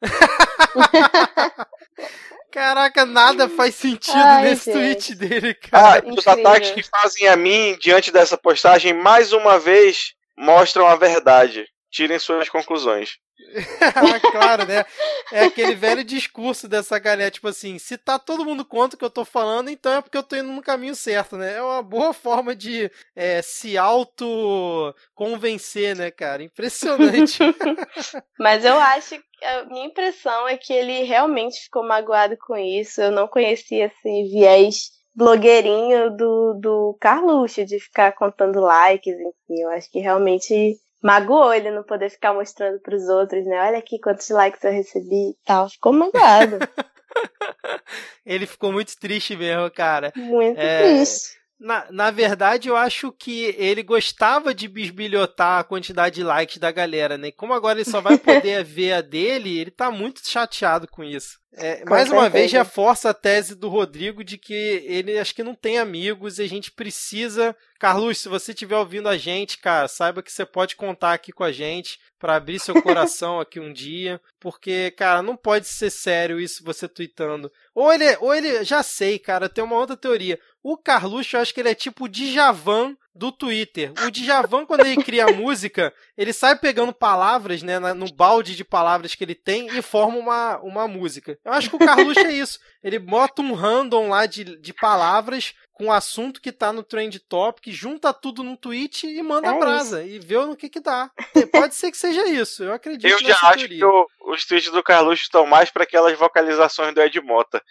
[LAUGHS] Caraca, nada faz sentido Ai, nesse gente. tweet dele, cara. Ah, os ataques que fazem a mim diante dessa postagem, mais uma vez, mostram a verdade. Tirem suas conclusões. [LAUGHS] claro, né? É aquele velho discurso dessa galera, tipo assim, se tá todo mundo contra o que eu tô falando, então é porque eu tô indo no caminho certo, né? É uma boa forma de é, se auto-convencer, né, cara? Impressionante. [LAUGHS] Mas eu acho a minha impressão é que ele realmente ficou magoado com isso. Eu não conhecia esse viés blogueirinho do, do Carluxo, de ficar contando likes, enfim. Eu acho que realmente magoou ele não poder ficar mostrando para os outros, né? Olha aqui quantos likes eu recebi e tal. Ficou magoado. [LAUGHS] ele ficou muito triste mesmo, cara. Muito é... triste. Na, na verdade, eu acho que ele gostava de bisbilhotar a quantidade de likes da galera, né? Como agora ele só vai [LAUGHS] poder ver a dele, ele tá muito chateado com isso. É, mais certeza. uma vez reforça a tese do Rodrigo de que ele acho que não tem amigos e a gente precisa. Carlos, se você estiver ouvindo a gente, cara, saiba que você pode contar aqui com a gente para abrir seu [LAUGHS] coração aqui um dia, porque, cara, não pode ser sério isso você tweetando. Ou ele, ou ele, já sei, cara, tem uma outra teoria. O Carluxo, eu acho que ele é tipo o Djavan do Twitter. O Djavan, quando ele cria [LAUGHS] música, ele sai pegando palavras, né, no balde de palavras que ele tem e forma uma, uma música. Eu acho que o Carluxo é isso. Ele bota um random lá de, de palavras com o assunto que tá no Trend Topic, junta tudo num tweet e manda é brasa. Isso. E vê no que que dá. Pode ser que seja isso. Eu acredito Eu já acho teoria. que o, os tweets do Carluxo estão mais para aquelas vocalizações do Ed Mota.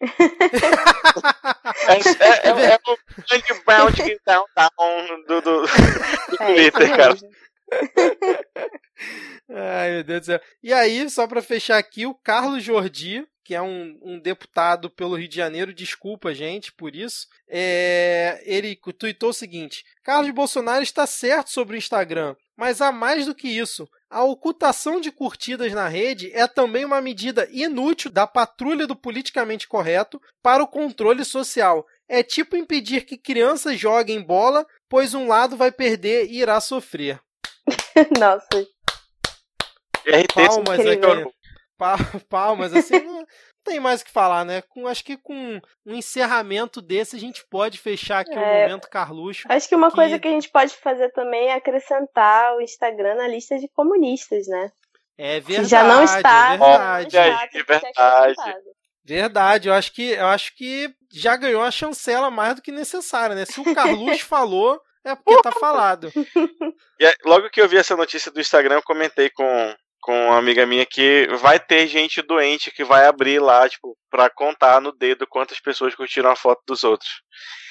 [LAUGHS] é, é, é, é, o grande bound down do, do, do [LAUGHS] é Twitter, cara. [LAUGHS] Ai, meu Deus do céu. E aí, só para fechar aqui, o Carlos Jordi, que é um, um, deputado pelo Rio de Janeiro, desculpa, gente, por isso. É, ele tweetou o seguinte: Carlos Bolsonaro está certo sobre o Instagram, mas há mais do que isso. A ocultação de curtidas na rede é também uma medida inútil da patrulha do politicamente correto para o controle social. É tipo impedir que crianças joguem bola, pois um lado vai perder e irá sofrer. [LAUGHS] Nossa. Palmas aqui [LAUGHS] palmas, assim, não tem mais o que falar, né? Com, acho que com um encerramento desse a gente pode fechar aqui o é, um momento Carluxo. Acho que uma que... coisa que a gente pode fazer também é acrescentar o Instagram na lista de comunistas, né? É verdade. Que já não está. É verdade. é verdade. Verdade, eu acho que eu acho que já ganhou a chancela mais do que necessária, né? Se o Carluxo [LAUGHS] falou, é porque tá falado. [LAUGHS] E logo que eu vi essa notícia do Instagram, eu comentei com, com uma amiga minha que vai ter gente doente que vai abrir lá, tipo, pra contar no dedo quantas pessoas curtiram a foto dos outros.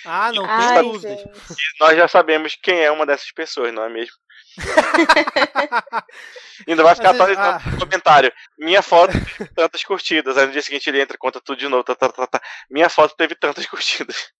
Ah, não tem dúvida. nós já sabemos quem é uma dessas pessoas, não é mesmo? [LAUGHS] Ainda vai ficar atualizando ah. no comentário. Minha foto teve tantas curtidas. Aí no dia seguinte ele entra e conta tudo de novo. Tá, tá, tá, tá. Minha foto teve tantas curtidas.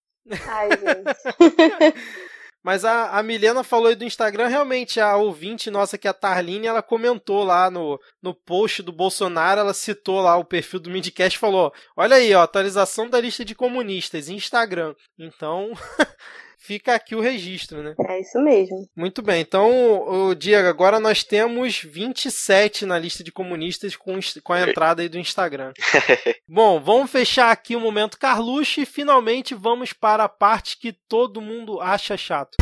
Ai, gente. [LAUGHS] Mas a, a Milena falou aí do Instagram, realmente, a ouvinte nossa, que é a Tarline, ela comentou lá no, no post do Bolsonaro, ela citou lá o perfil do Midcast e falou: olha aí, ó, atualização da lista de comunistas, Instagram. Então. [LAUGHS] fica aqui o registro, né? É isso mesmo. Muito bem. Então, o Diego, agora nós temos 27 na lista de comunistas com, com a entrada aí do Instagram. [LAUGHS] Bom, vamos fechar aqui o momento Carluxo e finalmente vamos para a parte que todo mundo acha chato.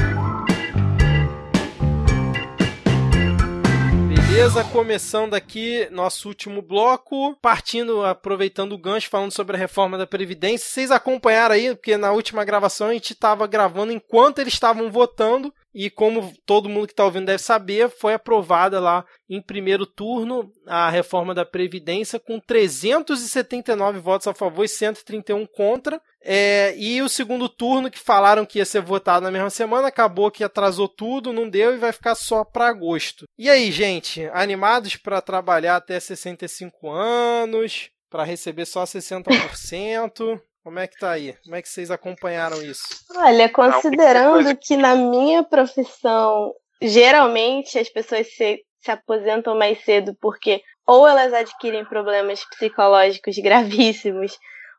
Beleza, começando aqui nosso último bloco, partindo, aproveitando o gancho, falando sobre a reforma da Previdência. Vocês acompanharam aí, porque na última gravação a gente estava gravando enquanto eles estavam votando, e como todo mundo que está ouvindo deve saber, foi aprovada lá em primeiro turno a reforma da Previdência com 379 votos a favor e 131 contra. É, e o segundo turno, que falaram que ia ser votado na mesma semana, acabou que atrasou tudo, não deu e vai ficar só para agosto. E aí, gente, animados para trabalhar até 65 anos, para receber só 60%? [LAUGHS] Como é que tá aí? Como é que vocês acompanharam isso? Olha, considerando que na minha profissão, geralmente as pessoas se, se aposentam mais cedo porque ou elas adquirem problemas psicológicos [LAUGHS] gravíssimos,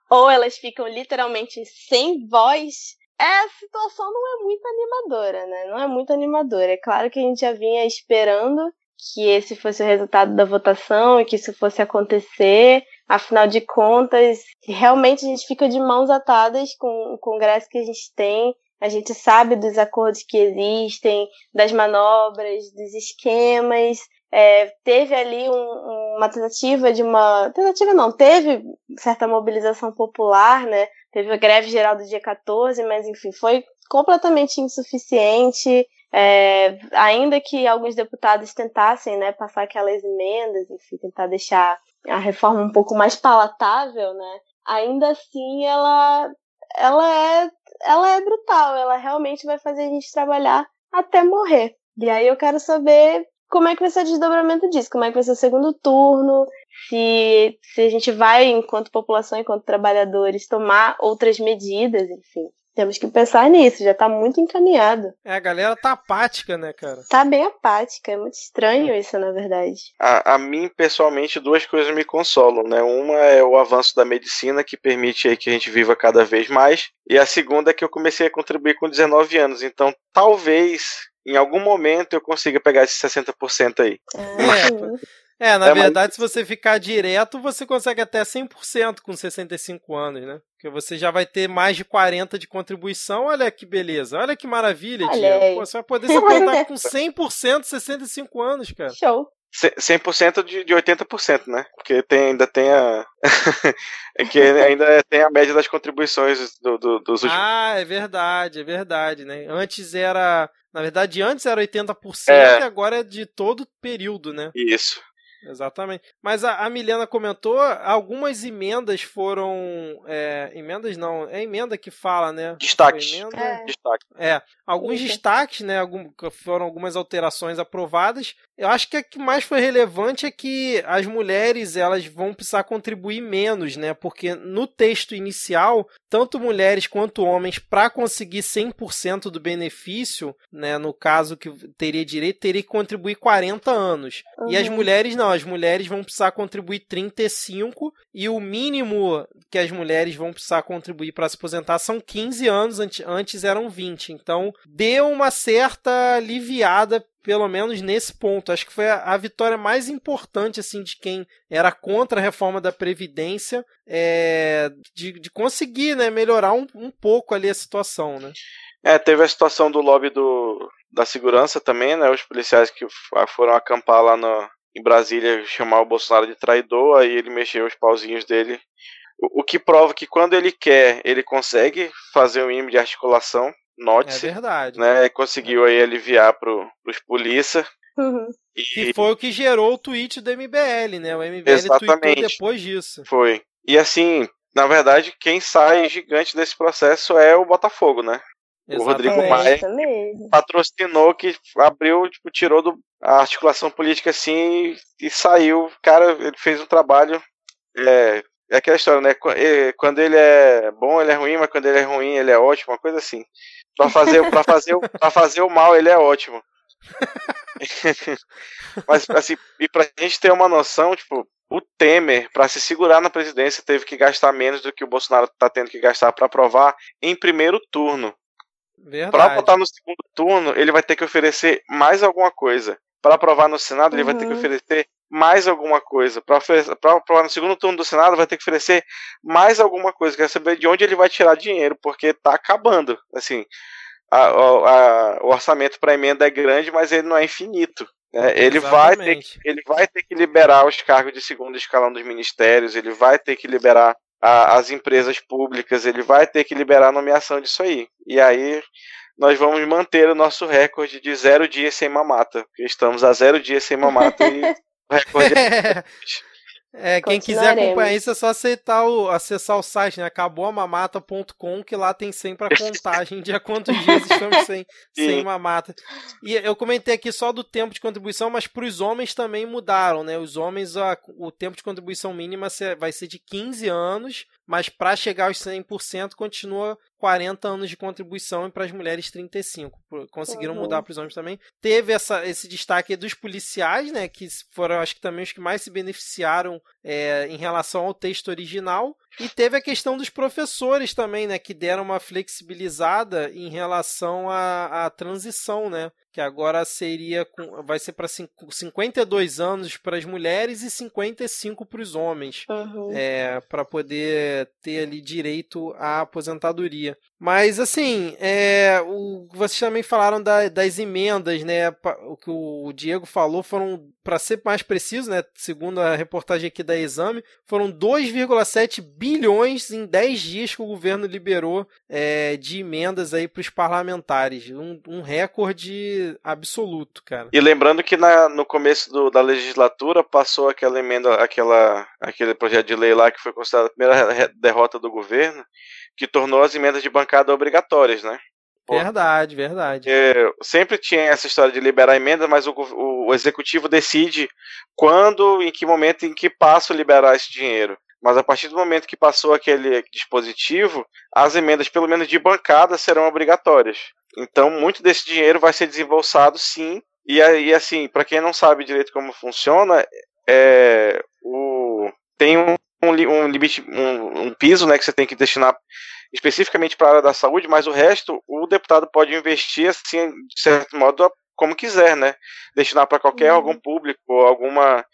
ou elas ficam literalmente sem voz, a situação não é muito animadora, né? Não é muito animadora. É claro que a gente já vinha esperando que esse fosse o resultado da votação e que isso fosse acontecer, Afinal de contas, realmente a gente fica de mãos atadas com o Congresso que a gente tem. A gente sabe dos acordos que existem, das manobras, dos esquemas. É, teve ali um, uma tentativa de uma. Tentativa não, teve certa mobilização popular, né? Teve a greve geral do dia 14, mas enfim, foi completamente insuficiente. É, ainda que alguns deputados tentassem né, passar aquelas emendas, enfim, tentar deixar a reforma um pouco mais palatável, né? Ainda assim, ela, ela é, ela é brutal. Ela realmente vai fazer a gente trabalhar até morrer. E aí eu quero saber como é que vai ser o desdobramento disso, como é que vai ser o segundo turno, se, se a gente vai, enquanto população, enquanto trabalhadores, tomar outras medidas, enfim. Temos que pensar nisso, já tá muito encaminhado. É, a galera tá apática, né, cara? Tá bem apática, é muito estranho isso, na verdade. A, a mim, pessoalmente, duas coisas me consolam, né? Uma é o avanço da medicina, que permite aí que a gente viva cada vez mais. E a segunda é que eu comecei a contribuir com 19 anos. Então, talvez, em algum momento, eu consiga pegar esses 60% aí. É. É, na é, verdade, mas... se você ficar direto, você consegue até 100% com 65 anos, né? Porque você já vai ter mais de 40 de contribuição. Olha que beleza, olha que maravilha, Diego. Pô, você vai poder se aposentar [LAUGHS] com 100% 65 anos, cara. Show. 100% de, de 80%, né? Porque tem, ainda tem a. [LAUGHS] É que ainda tem a média das contribuições do, do, dos últimos. Ah, é verdade, é verdade, né? Antes era. Na verdade, antes era 80% é. e agora é de todo o período, né? Isso. Exatamente. Mas a, a Milena comentou, algumas emendas foram. É, emendas não, é emenda que fala, né? Destaques. Emenda, é. Destaque. é. Alguns destaques, né? Algum, foram algumas alterações aprovadas. Eu acho que a que mais foi relevante é que as mulheres elas vão precisar contribuir menos, né? Porque no texto inicial, tanto mulheres quanto homens, para conseguir 100% do benefício, né? No caso que teria direito, teria que contribuir 40 anos. Uhum. E as uhum. mulheres não, as mulheres vão precisar contribuir 35 e o mínimo que as mulheres vão precisar contribuir para se aposentar são 15 anos, antes eram 20. Então, deu uma certa aliviada pelo menos nesse ponto. Acho que foi a, vitória mais importante assim de quem era contra a reforma da Previdência, é, de, de, conseguir né, melhorar um, um, pouco ali a situação. Né? É, teve a situação do lobby do, da segurança também, né? Os policiais que foram acampar lá no, em Brasília chamar o Bolsonaro de traidor, aí ele mexeu os pauzinhos dele. O, o que prova que quando ele quer, ele consegue fazer um mínimo de articulação note-se. É verdade. Né, conseguiu aí aliviar pro, pros polícia. Uhum. E... foi o que gerou o tweet do MBL, né? O MBL Exatamente. tweetou depois disso. Foi. E assim, na verdade, quem sai gigante desse processo é o Botafogo, né? Exatamente. O Rodrigo Maia patrocinou que abriu, tipo, tirou do, a articulação política assim e, e saiu. Cara, ele fez um trabalho é, é aquela história, né? Quando ele é bom, ele é ruim, mas quando ele é ruim, ele é ótimo, uma coisa assim. Pra fazer, pra fazer, pra fazer o mal, ele é ótimo. [LAUGHS] mas, assim, e pra gente ter uma noção, tipo, o Temer, para se segurar na presidência, teve que gastar menos do que o Bolsonaro tá tendo que gastar para aprovar em primeiro turno. Para votar no segundo turno, ele vai ter que oferecer mais alguma coisa. Para aprovar no Senado, uhum. ele vai ter que uhum. oferecer mais alguma coisa. Para aprovar no segundo turno do Senado, vai ter que oferecer mais alguma coisa. Quer saber de onde ele vai tirar dinheiro, porque está acabando. Assim, a, a, o orçamento para emenda é grande, mas ele não é infinito. Né? Ele, vai ter que, ele vai ter que liberar os cargos de segundo escalão dos ministérios, ele vai ter que liberar a, as empresas públicas, ele vai ter que liberar a nomeação disso aí. E aí nós vamos manter o nosso recorde de zero dias sem mamata. Porque estamos a zero dias sem mamata e recorde é... [LAUGHS] É, quem quiser acompanhar isso é só aceitar o, acessar o site, né? Acabouamamata.com, que lá tem sempre a contagem de há quantos dias [LAUGHS] estamos sem, sem mamata. E eu comentei aqui só do tempo de contribuição, mas para os homens também mudaram, né? Os homens, a, o tempo de contribuição mínima vai ser de 15 anos, mas para chegar aos 100% continua 40 anos de contribuição e para as mulheres 35. Conseguiram uhum. mudar para os homens também. Teve essa, esse destaque dos policiais, né, que foram acho que também os que mais se beneficiaram é, em relação ao texto original. E teve a questão dos professores também, né? Que deram uma flexibilizada em relação à, à transição, né? que agora seria vai ser para 52 anos para as mulheres e 55 para os homens, uhum. é, para poder ter ali direito à aposentadoria. Mas assim, é, o, vocês também falaram da, das emendas, né? O que o Diego falou foram, para ser mais preciso, né? Segundo a reportagem aqui da Exame, foram 2,7 bilhões em 10 dias que o governo liberou é, de emendas aí para os parlamentares, um, um recorde absoluto, cara. E lembrando que na, no começo do, da legislatura passou aquela emenda, aquela, aquele projeto de lei lá que foi considerado a primeira derrota do governo, que tornou as emendas de bancada obrigatórias, né? Pô, verdade, verdade. É, sempre tinha essa história de liberar emenda, mas o, o, o executivo decide quando, em que momento, em que passo liberar esse dinheiro. Mas a partir do momento que passou aquele dispositivo, as emendas, pelo menos de bancada, serão obrigatórias. Então, muito desse dinheiro vai ser desembolsado, sim. E, e assim, para quem não sabe direito como funciona, é, o, tem um, um, um limite, um, um, piso, né, que você tem que destinar especificamente para a área da saúde, mas o resto o deputado pode investir, assim, de certo modo, como quiser, né? Destinar para qualquer uhum. órgão público ou alguma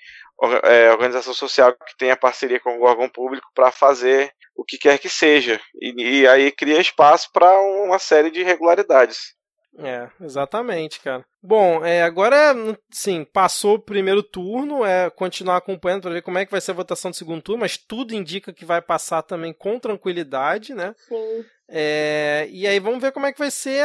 é, organização social que tenha parceria com o órgão público para fazer o que quer que seja. E, e aí cria espaço para uma série de irregularidades. É, exatamente, cara. Bom, é, agora, sim, passou o primeiro turno, é continuar acompanhando para ver como é que vai ser a votação do segundo turno, mas tudo indica que vai passar também com tranquilidade, né? Sim. É, e aí vamos ver como é que vai ser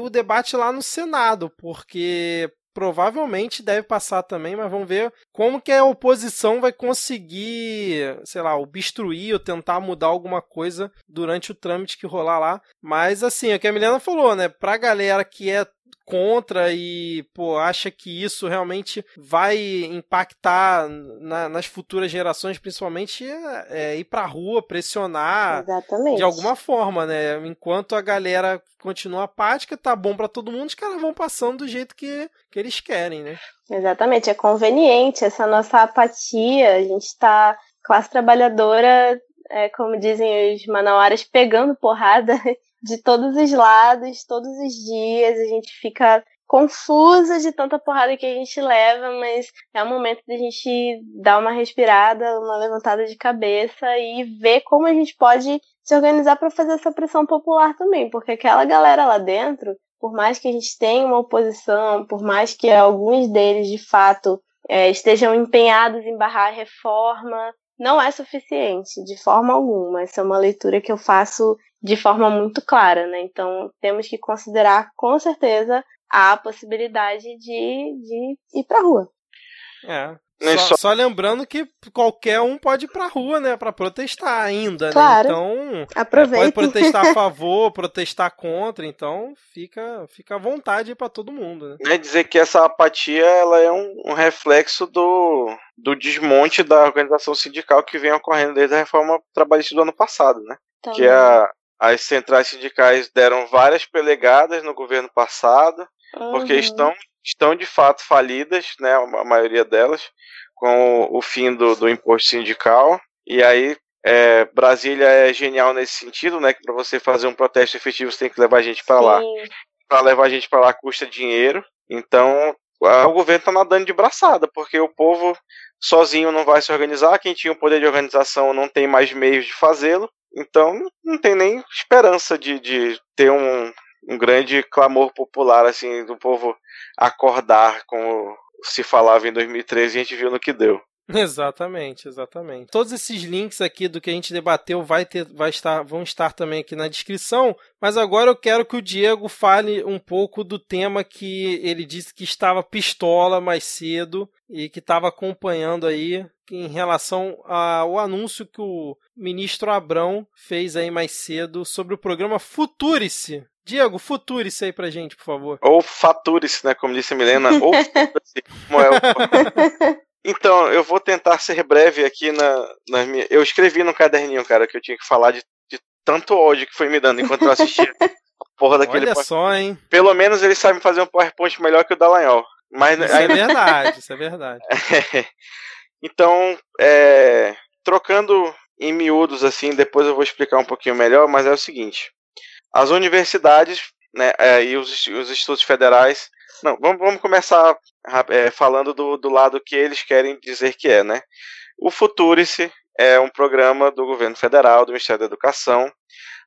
o debate lá no Senado, porque provavelmente deve passar também, mas vamos ver como que a oposição vai conseguir, sei lá, obstruir ou tentar mudar alguma coisa durante o trâmite que rolar lá. Mas assim, é o que a Milena falou, né? Pra galera que é contra e pô, acha que isso realmente vai impactar na, nas futuras gerações, principalmente é, é ir pra rua, pressionar Exatamente. de alguma forma, né? Enquanto a galera continua apática, tá bom para todo mundo, os caras vão passando do jeito que, que eles querem, né? Exatamente, é conveniente essa nossa apatia, a gente tá classe trabalhadora, é, como dizem os manauaras, pegando porrada de todos os lados, todos os dias, a gente fica confusa de tanta porrada que a gente leva, mas é o momento de a gente dar uma respirada, uma levantada de cabeça e ver como a gente pode se organizar para fazer essa pressão popular também, porque aquela galera lá dentro, por mais que a gente tenha uma oposição, por mais que alguns deles de fato é, estejam empenhados em barrar a reforma, não é suficiente de forma alguma. Essa é uma leitura que eu faço de forma muito clara, né? Então temos que considerar com certeza a possibilidade de, de ir para rua. É. Só, só, lembrando que qualquer um pode ir pra rua, né? Pra protestar ainda, né? claro. né? Então. É, pode protestar a [LAUGHS] favor, protestar contra, então fica, fica à vontade para todo mundo, né? É dizer que essa apatia ela é um, um reflexo do, do desmonte da organização sindical que vem ocorrendo desde a reforma trabalhista do ano passado, né? Também. Que a, as centrais sindicais deram várias pelegadas no governo passado, uhum. porque estão, estão de fato falidas, né, a maioria delas, com o, fim do, do imposto sindical. E aí é, Brasília é genial nesse sentido, né? Que para você fazer um protesto efetivo você tem que levar a gente para lá. Para levar a gente para lá custa dinheiro. Então o governo está nadando de braçada, porque o povo sozinho não vai se organizar. Quem tinha o poder de organização não tem mais meios de fazê-lo. Então não tem nem esperança de, de ter um, um grande clamor popular assim do povo acordar como se falava em 2013 e a gente viu no que deu. [LAUGHS] Exatamente, exatamente. Todos esses links aqui do que a gente debateu vai ter, vai estar, vão estar também aqui na descrição. Mas agora eu quero que o Diego fale um pouco do tema que ele disse que estava pistola mais cedo e que estava acompanhando aí em relação ao anúncio que o ministro Abrão fez aí mais cedo sobre o programa Futurice. Diego, futurice aí pra gente, por favor. Ou faturice, né? Como disse a Milena. Ou como é o... [LAUGHS] Então, eu vou tentar ser breve aqui na, na minha. Eu escrevi no caderninho, cara, que eu tinha que falar de, de tanto ódio que foi me dando enquanto eu assistia. [LAUGHS] Porra daquele Olha só, hein? Pelo menos ele sabe fazer um PowerPoint melhor que o Dallagnol. Mas isso ainda... é verdade, isso é verdade. [LAUGHS] então, é... trocando em miúdos assim, depois eu vou explicar um pouquinho melhor, mas é o seguinte: as universidades né, é, e os, os institutos federais. Não, vamos, vamos começar é, falando do, do lado que eles querem dizer que é, né? O Futurice é um programa do governo federal, do Ministério da Educação,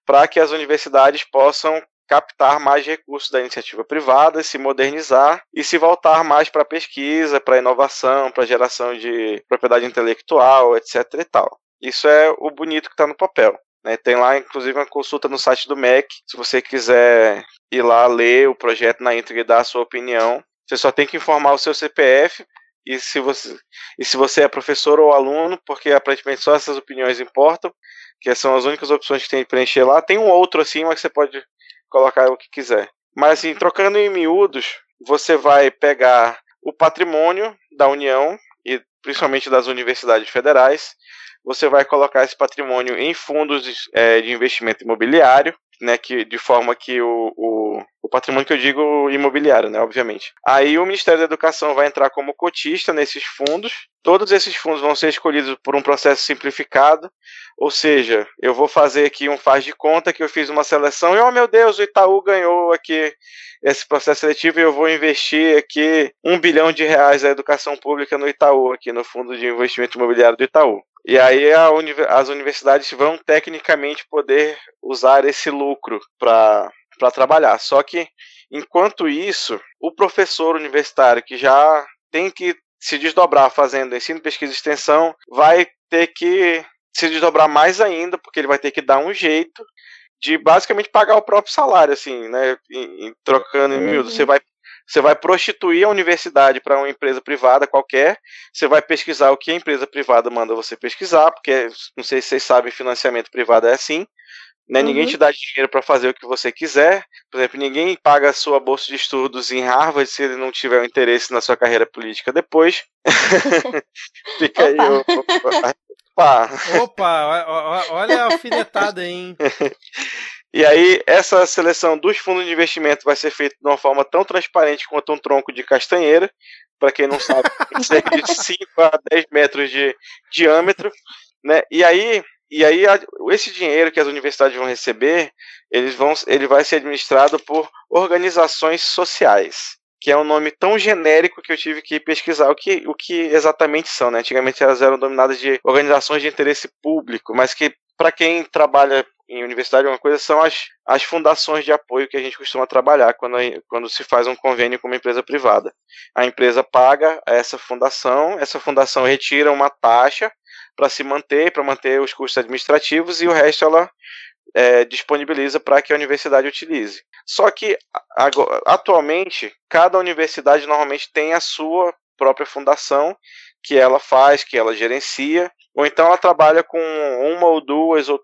para que as universidades possam captar mais recursos da iniciativa privada, se modernizar e se voltar mais para pesquisa, para inovação, para geração de propriedade intelectual, etc. e tal. Isso é o bonito que está no papel. Né? Tem lá, inclusive, uma consulta no site do MEC. Se você quiser ir lá ler o projeto na íntegra e dar a sua opinião, você só tem que informar o seu CPF e se você, e se você é professor ou aluno, porque aparentemente só essas opiniões importam, que são as únicas opções que tem que preencher lá. Tem um outro assim, mas você pode colocar o que quiser. Mas assim, trocando em miúdos, você vai pegar o patrimônio da União e principalmente das universidades federais, você vai colocar esse patrimônio em fundos de, é, de investimento imobiliário, né, que, de forma que o, o, o, patrimônio que eu digo imobiliário, né, obviamente. Aí o Ministério da Educação vai entrar como cotista nesses fundos. Todos esses fundos vão ser escolhidos por um processo simplificado, ou seja, eu vou fazer aqui um faz de conta que eu fiz uma seleção e, oh meu Deus, o Itaú ganhou aqui esse processo seletivo e eu vou investir aqui um bilhão de reais na educação pública no Itaú, aqui no Fundo de Investimento Imobiliário do Itaú. E aí uni as universidades vão tecnicamente poder usar esse lucro para trabalhar. Só que, enquanto isso, o professor universitário que já tem que se desdobrar fazendo ensino, pesquisa e extensão, vai ter que se desdobrar mais ainda, porque ele vai ter que dar um jeito de basicamente pagar o próprio salário, assim, né? Trocando em miúdo. Você vai você vai prostituir a universidade para uma empresa privada qualquer, você vai pesquisar o que a empresa privada manda você pesquisar, porque não sei se vocês sabem, financiamento privado é assim. Né? Uhum. Ninguém te dá dinheiro para fazer o que você quiser. Por exemplo, ninguém paga a sua bolsa de estudos em Harvard se ele não tiver um interesse na sua carreira política depois. [LAUGHS] Fica aí. Opa! Opa, olha a alfinetada, hein? [LAUGHS] E aí, essa seleção dos fundos de investimento vai ser feita de uma forma tão transparente quanto um tronco de castanheira. Para quem não sabe, [LAUGHS] cerca de 5 a 10 metros de diâmetro. Né? E aí, e aí esse dinheiro que as universidades vão receber, eles vão, ele vai ser administrado por organizações sociais, que é um nome tão genérico que eu tive que pesquisar o que, o que exatamente são. Né? Antigamente elas eram dominadas de organizações de interesse público, mas que para quem trabalha em universidade, uma coisa são as, as fundações de apoio que a gente costuma trabalhar quando, quando se faz um convênio com uma empresa privada. A empresa paga essa fundação, essa fundação retira uma taxa para se manter, para manter os custos administrativos, e o resto ela é, disponibiliza para que a universidade utilize. Só que atualmente cada universidade normalmente tem a sua própria fundação que ela faz, que ela gerencia, ou então ela trabalha com uma ou duas ou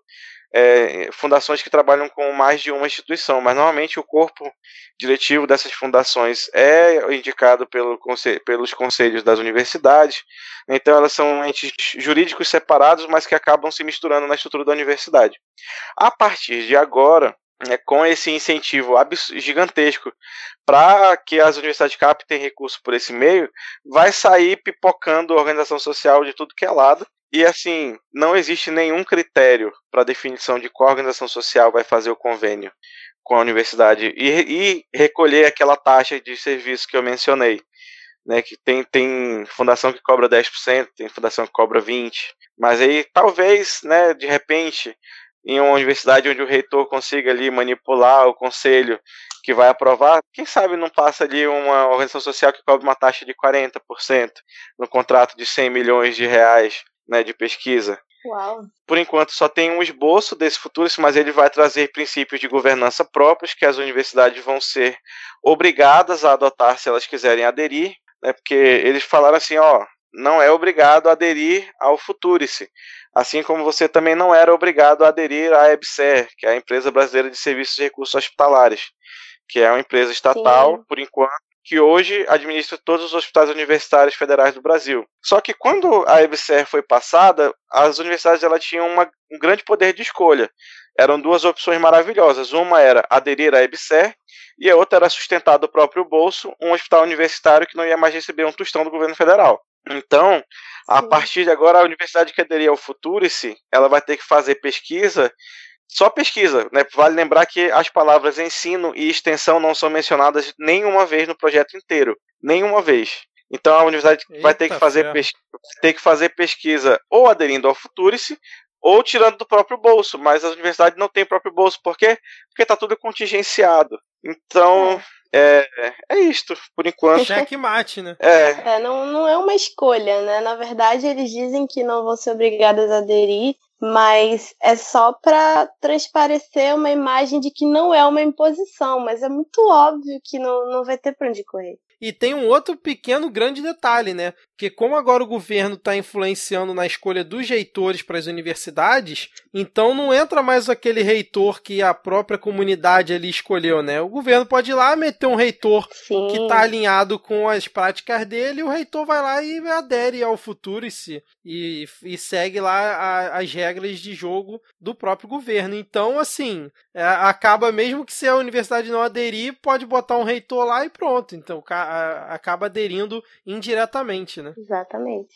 é, fundações que trabalham com mais de uma instituição, mas normalmente o corpo diretivo dessas fundações é indicado pelo pelos conselhos das universidades, então elas são entes jurídicos separados, mas que acabam se misturando na estrutura da universidade. A partir de agora, é, com esse incentivo gigantesco para que as universidades captem recursos por esse meio, vai sair pipocando organização social de tudo que é lado, e assim, não existe nenhum critério para definição de qual organização social vai fazer o convênio com a universidade e, e recolher aquela taxa de serviço que eu mencionei. Né, que tem, tem fundação que cobra 10%, tem fundação que cobra 20%, mas aí talvez, né, de repente, em uma universidade onde o reitor consiga ali manipular o conselho que vai aprovar, quem sabe não passa ali uma organização social que cobra uma taxa de 40% no contrato de 100 milhões de reais né, de pesquisa. Uau. Por enquanto só tem um esboço desse futuro, mas ele vai trazer princípios de governança próprios que as universidades vão ser obrigadas a adotar se elas quiserem aderir, né, porque eles falaram assim, ó, não é obrigado a aderir ao Futurice, assim como você também não era obrigado a aderir à EBSER, que é a Empresa Brasileira de Serviços de Recursos Hospitalares, que é uma empresa estatal, Sim. por enquanto, que hoje administra todos os hospitais universitários federais do Brasil. Só que quando a EBSER foi passada, as universidades ela tinham uma, um grande poder de escolha. Eram duas opções maravilhosas. Uma era aderir à EBSER e a outra era sustentar do próprio bolso um hospital universitário que não ia mais receber um tostão do governo federal. Então, A partir de agora, a universidade que aderir ao Futurice, ela vai ter que fazer pesquisa só pesquisa, né? Vale lembrar que as palavras ensino e extensão não são mencionadas nenhuma vez no projeto inteiro, nenhuma vez. Então a universidade Eita vai ter que fazer pesquisa, ter que fazer pesquisa ou aderindo ao Futurice ou tirando do próprio bolso, mas a universidade não tem próprio bolso, por quê? Porque está tudo contingenciado. Então, é, é isto, por enquanto. mate, né? É. é não, não é uma escolha, né? Na verdade, eles dizem que não vão ser obrigados a aderir, mas é só para transparecer uma imagem de que não é uma imposição, mas é muito óbvio que não, não vai ter para onde correr. E tem um outro pequeno grande detalhe, né? Que como agora o governo está influenciando na escolha dos reitores para as universidades, então não entra mais aquele reitor que a própria comunidade ali escolheu, né? O governo pode ir lá meter um reitor Sim. que está alinhado com as práticas dele, e o reitor vai lá e adere ao futuro e, e, segue lá a, as regras de jogo do próprio governo. Então, assim, é, acaba mesmo que se a universidade não aderir, pode botar um reitor lá e pronto. Então, acaba aderindo indiretamente, né? Exatamente.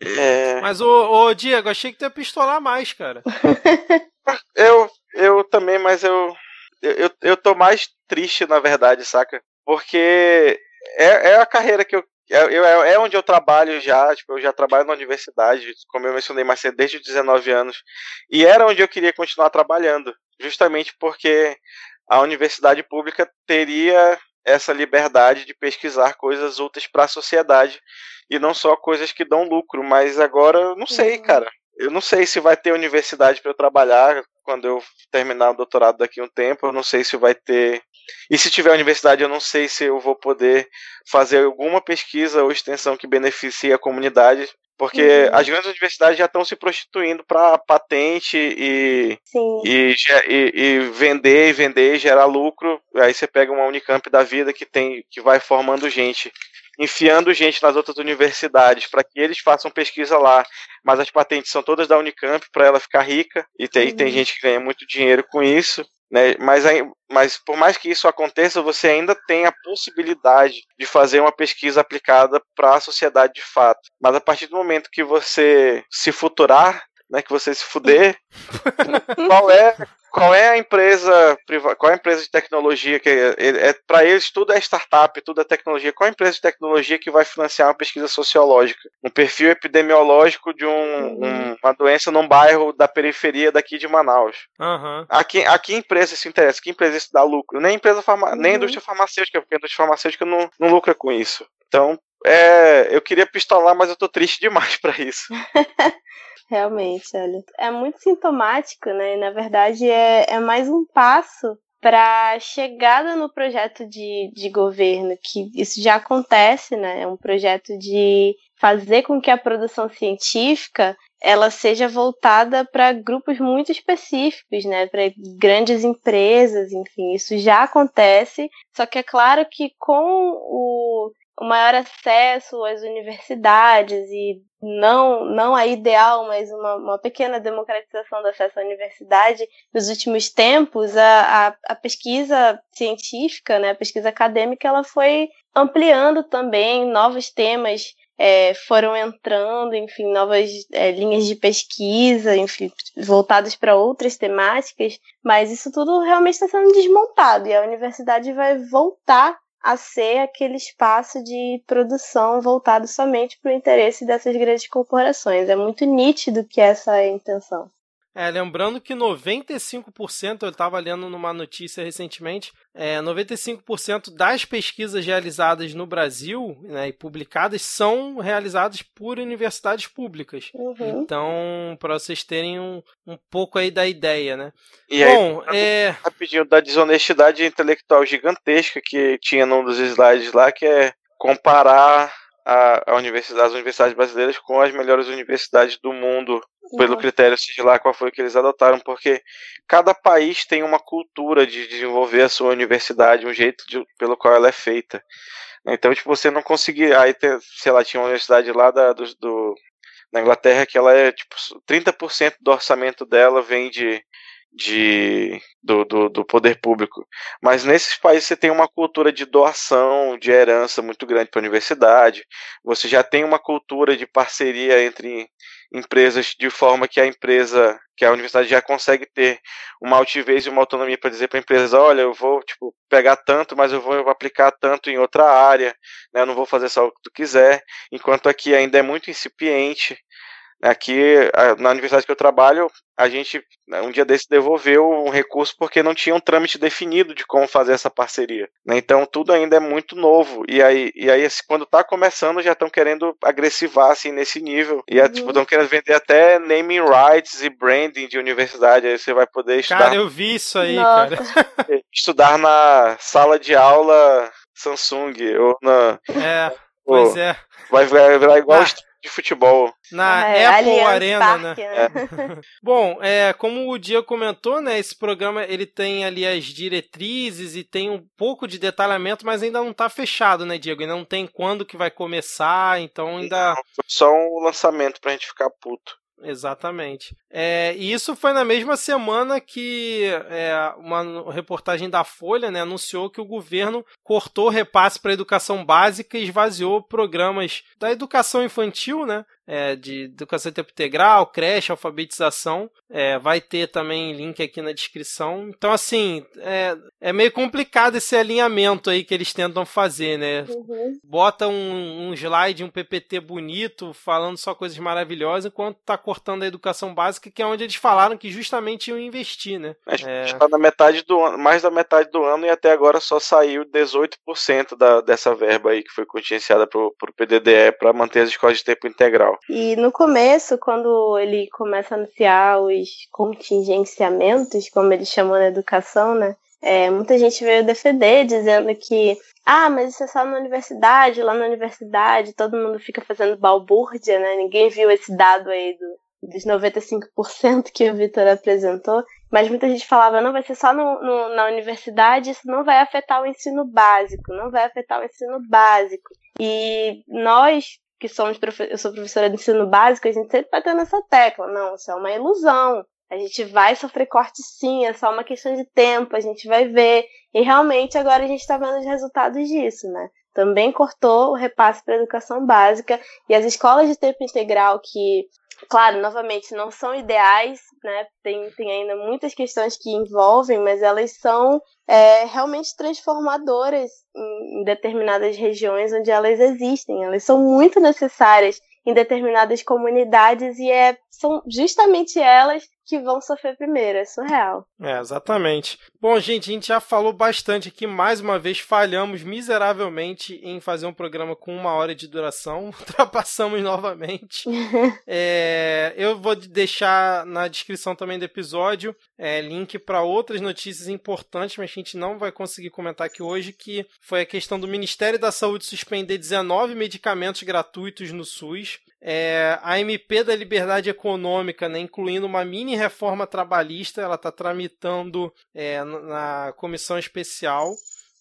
É... Mas, ô, ô, Diego, achei que tu ia pistolar mais, cara. [LAUGHS] eu, eu também, mas eu, eu, eu tô mais triste, na verdade, saca? Porque é, é a carreira que eu, é, eu, é onde eu trabalho já, tipo, eu já trabalho na universidade, como eu mencionei mais cedo, desde os 19 anos, e era onde eu queria continuar trabalhando, justamente porque a universidade pública teria essa liberdade de pesquisar coisas úteis para a sociedade e não só coisas que dão lucro. Mas agora eu não sei, uhum. cara. Eu não sei se vai ter universidade para eu trabalhar quando eu terminar o doutorado daqui a um tempo. Eu não sei se vai ter. E se tiver universidade, eu não sei se eu vou poder fazer alguma pesquisa ou extensão que beneficie a comunidade. Porque uhum. as grandes universidades já estão se prostituindo para patente e, e, e, e, vender e vender e gerar lucro. Aí você pega uma Unicamp da vida que tem que vai formando gente, enfiando gente nas outras universidades para que eles façam pesquisa lá. Mas as patentes são todas da Unicamp para ela ficar rica e tem, uhum. tem gente que ganha muito dinheiro com isso. Né? Mas, mas por mais que isso aconteça, você ainda tem a possibilidade de fazer uma pesquisa aplicada para a sociedade de fato. Mas a partir do momento que você se futurar, né, que você se fuder, [LAUGHS] qual é qual é a empresa qual é a empresa de tecnologia que é, é, para eles tudo é startup, tudo é tecnologia. Qual é a empresa de tecnologia que vai financiar uma pesquisa sociológica, um perfil epidemiológico de um, uhum. um, uma doença num bairro da periferia daqui de Manaus? Uhum. A, que, a que empresa se interessa? Que empresa isso dá lucro? Nem empresa farma, uhum. nem a indústria farmacêutica, porque a indústria farmacêutica não, não lucra com isso. Então, é, eu queria pistolar, mas eu tô triste demais [LAUGHS] para isso. [LAUGHS] Realmente, olha. É muito sintomático, né? Na verdade, é, é mais um passo para chegada no projeto de, de governo, que isso já acontece, né? É um projeto de fazer com que a produção científica ela seja voltada para grupos muito específicos, né? Para grandes empresas, enfim, isso já acontece. Só que é claro que com o o maior acesso às universidades e não, não a ideal, mas uma, uma pequena democratização do acesso à universidade nos últimos tempos, a, a, a pesquisa científica, né, a pesquisa acadêmica, ela foi ampliando também, novos temas é, foram entrando, enfim, novas é, linhas de pesquisa, enfim, voltadas para outras temáticas, mas isso tudo realmente está sendo desmontado e a universidade vai voltar a ser aquele espaço de produção voltado somente para o interesse dessas grandes corporações. É muito nítido que essa é a intenção. É, lembrando que 95%, eu estava lendo numa notícia recentemente, é, 95% das pesquisas realizadas no Brasil né, e publicadas são realizadas por universidades públicas. Uhum. Então, para vocês terem um, um pouco aí da ideia, né? E Bom, aí, é... rapidinho, da desonestidade intelectual gigantesca que tinha num dos slides lá, que é comparar a, a universidade, as universidades brasileiras com as melhores universidades do mundo, pelo critério, seja lá qual foi que eles adotaram, porque cada país tem uma cultura de desenvolver a sua universidade, um jeito de, pelo qual ela é feita. Então, tipo, você não conseguir. Aí, sei lá, tinha uma universidade lá da, do, do, na Inglaterra que ela é, tipo, 30% do orçamento dela vem de, de do, do, do, poder público. Mas nesses países você tem uma cultura de doação, de herança muito grande para a universidade. Você já tem uma cultura de parceria entre empresas de forma que a empresa, que a universidade já consegue ter uma altivez e uma autonomia para dizer para a empresa, olha, eu vou tipo pegar tanto, mas eu vou aplicar tanto em outra área, né? Eu não vou fazer só o que tu quiser. Enquanto aqui ainda é muito incipiente. Aqui, na universidade que eu trabalho, a gente, né, um dia desse, devolveu um recurso porque não tinha um trâmite definido de como fazer essa parceria. Né? Então, tudo ainda é muito novo. E aí, e aí assim, quando está começando, já estão querendo agressivar assim, nesse nível. E é, tipo, estão uhum. querendo vender até naming rights e branding de universidade. Aí você vai poder estudar. Cara, eu vi isso aí, Nossa. cara. [LAUGHS] Estudar na sala de aula Samsung ou na. É, pois é. Vai virar igual ah de futebol. Na é, Apple Arena, né? né? É. [LAUGHS] Bom, é, como o Dia comentou, né, esse programa ele tem ali as diretrizes e tem um pouco de detalhamento, mas ainda não está fechado, né, Diego? Ainda não tem quando que vai começar, então ainda... Não, foi só um lançamento pra gente ficar puto. Exatamente. É, e isso foi na mesma semana que é, uma reportagem da Folha né, anunciou que o governo cortou repasse para a educação básica e esvaziou programas da educação infantil, né? É, de educação tempo integral, creche, alfabetização. É, vai ter também link aqui na descrição. Então, assim, é, é meio complicado esse alinhamento aí que eles tentam fazer, né? Uhum. Bota um, um slide, um PPT bonito, falando só coisas maravilhosas, enquanto tá cortando a educação básica, que é onde eles falaram que justamente iam investir, né? A gente é... está na metade do ano, mais da metade do ano, e até agora só saiu 18% da, dessa verba aí que foi contingenciada pro, pro PDDE para manter as escolas de tempo integral. E no começo, quando ele começa a anunciar os contingenciamentos, como eles chamam na educação, né? É, muita gente veio defender, dizendo que, ah, mas isso é só na universidade, lá na universidade todo mundo fica fazendo balbúrdia, né? Ninguém viu esse dado aí do, dos 95% que o Vitor apresentou. Mas muita gente falava, não, vai ser só no, no, na universidade, isso não vai afetar o ensino básico, não vai afetar o ensino básico. E nós, que somos eu sou professora de ensino básico, a gente sempre bateu nessa tecla. Não, isso é uma ilusão. A gente vai sofrer corte sim, é só uma questão de tempo, a gente vai ver. E realmente agora a gente está vendo os resultados disso, né? Também cortou o repasse para a educação básica e as escolas de tempo integral que claro, novamente, não são ideais, né? Tem, tem ainda muitas questões que envolvem, mas elas são é, realmente transformadoras em, em determinadas regiões onde elas existem. Elas são muito necessárias em determinadas comunidades e é, são justamente elas que vão sofrer primeiro. É surreal. É, exatamente. Bom, gente, a gente já falou bastante aqui. Mais uma vez, falhamos miseravelmente em fazer um programa com uma hora de duração. [LAUGHS] Ultrapassamos novamente. [LAUGHS] é, eu vou deixar na descrição também do episódio é, link para outras notícias importantes, mas a gente não vai conseguir comentar aqui hoje, que foi a questão do Ministério da Saúde suspender 19 medicamentos gratuitos no SUS. É, a MP da Liberdade Econômica, né, incluindo uma mini reforma trabalhista, ela está tramitando é, na comissão especial.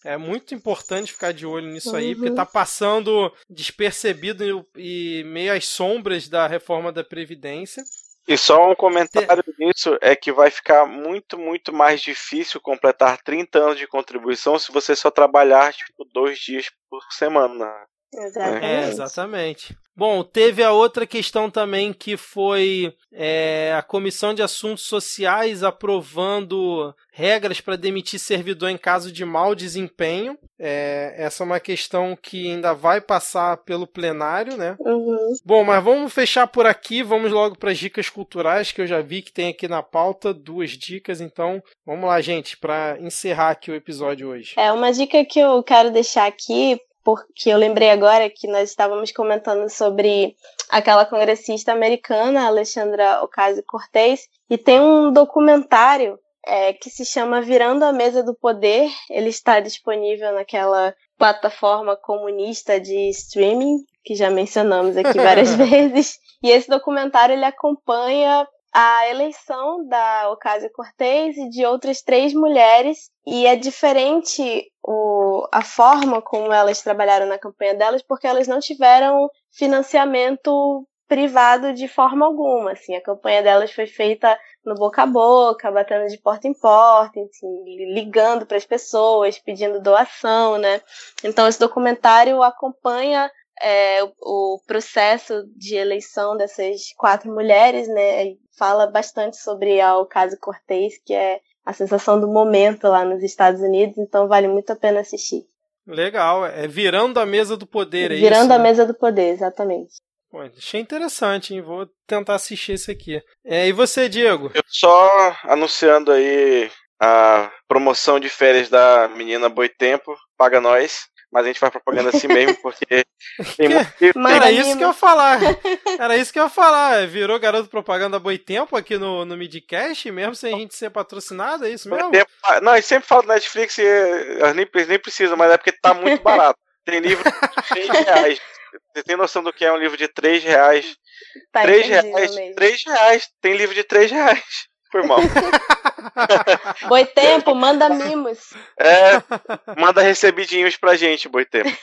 É muito importante ficar de olho nisso aí, porque está passando despercebido e meio às sombras da reforma da Previdência. E só um comentário nisso é que vai ficar muito, muito mais difícil completar 30 anos de contribuição se você só trabalhar tipo, dois dias por semana. Exatamente. É, exatamente. Bom, teve a outra questão também que foi é, a Comissão de Assuntos Sociais aprovando regras para demitir servidor em caso de mau desempenho. É, essa é uma questão que ainda vai passar pelo plenário, né? Uhum. Bom, mas vamos fechar por aqui. Vamos logo para as dicas culturais que eu já vi que tem aqui na pauta duas dicas. Então, vamos lá, gente, para encerrar aqui o episódio hoje. É uma dica que eu quero deixar aqui porque eu lembrei agora que nós estávamos comentando sobre aquela congressista americana, Alexandra Ocasio-Cortez, e tem um documentário é, que se chama Virando a Mesa do Poder. Ele está disponível naquela plataforma comunista de streaming que já mencionamos aqui várias [LAUGHS] vezes. E esse documentário ele acompanha a eleição da Ocasio-Cortez e de outras três mulheres e é diferente o, a forma como elas trabalharam na campanha delas porque elas não tiveram financiamento privado de forma alguma, assim, a campanha delas foi feita no boca a boca, batendo de porta em porta, assim, ligando para as pessoas, pedindo doação, né? Então esse documentário acompanha é, o processo de eleição dessas quatro mulheres, né? Fala bastante sobre a Ocasio Cortez, que é a sensação do momento lá nos Estados Unidos, então vale muito a pena assistir. Legal, é virando a mesa do poder, é Virando isso, a né? mesa do poder, exatamente. Pô, achei interessante, hein? Vou tentar assistir esse aqui. É, e você, Diego? Eu só anunciando aí a promoção de férias da menina Boitempo, paga nós. Mas a gente faz propaganda assim mesmo, porque tem muito. Era isso que eu ia falar. Era isso que eu ia falar. Virou garoto propaganda Boitempo aqui no, no Midcast, mesmo sem a gente ser patrocinado, é isso mesmo? Tempo- Não, eles sempre falam do Netflix e eles nem, nem precisam, mas é porque tá muito [LAUGHS] barato. Tem livro de 3 reais. Você tem noção do que é um livro de 3 reais? Tá 3 entendível reais. mesmo. 3 reais. Tem livro de 3 reais. Foi mal. [LAUGHS] Boitempo, manda mimos. É, manda recebidinhos pra gente, Boitempo. [LAUGHS]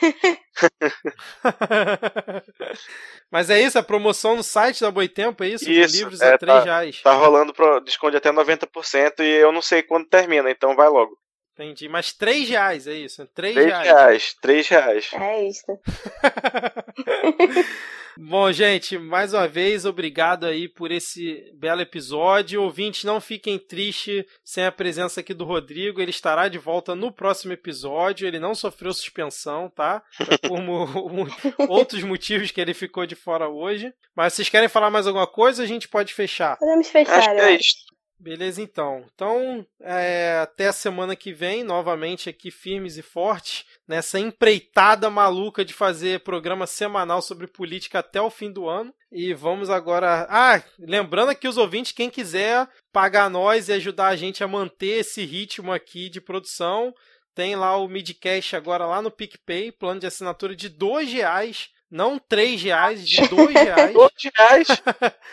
Mas é isso, a promoção no site da Boitempo, é isso? Isso, livros é, a 3 tá. reais. Tá rolando pro desconto de até 90% e eu não sei quando termina, então vai logo. Entendi. Mas 3 reais, é isso? 3 3 reais. reais. 3 reais. É isso. [LAUGHS] Bom, gente, mais uma vez, obrigado aí por esse belo episódio. Ouvintes, não fiquem tristes sem a presença aqui do Rodrigo. Ele estará de volta no próximo episódio. Ele não sofreu suspensão, tá? Por [LAUGHS] outros motivos que ele ficou de fora hoje. Mas vocês querem falar mais alguma coisa? A gente pode fechar. Podemos fechar, Acho que é isso. Beleza, então. Então, é, até a semana que vem, novamente aqui firmes e fortes, nessa empreitada maluca de fazer programa semanal sobre política até o fim do ano. E vamos agora. Ah, lembrando aqui os ouvintes, quem quiser pagar nós e ajudar a gente a manter esse ritmo aqui de produção, tem lá o Midcast agora lá no PicPay, plano de assinatura de dois reais. Não três reais, de dois [LAUGHS] reais. 2 reais.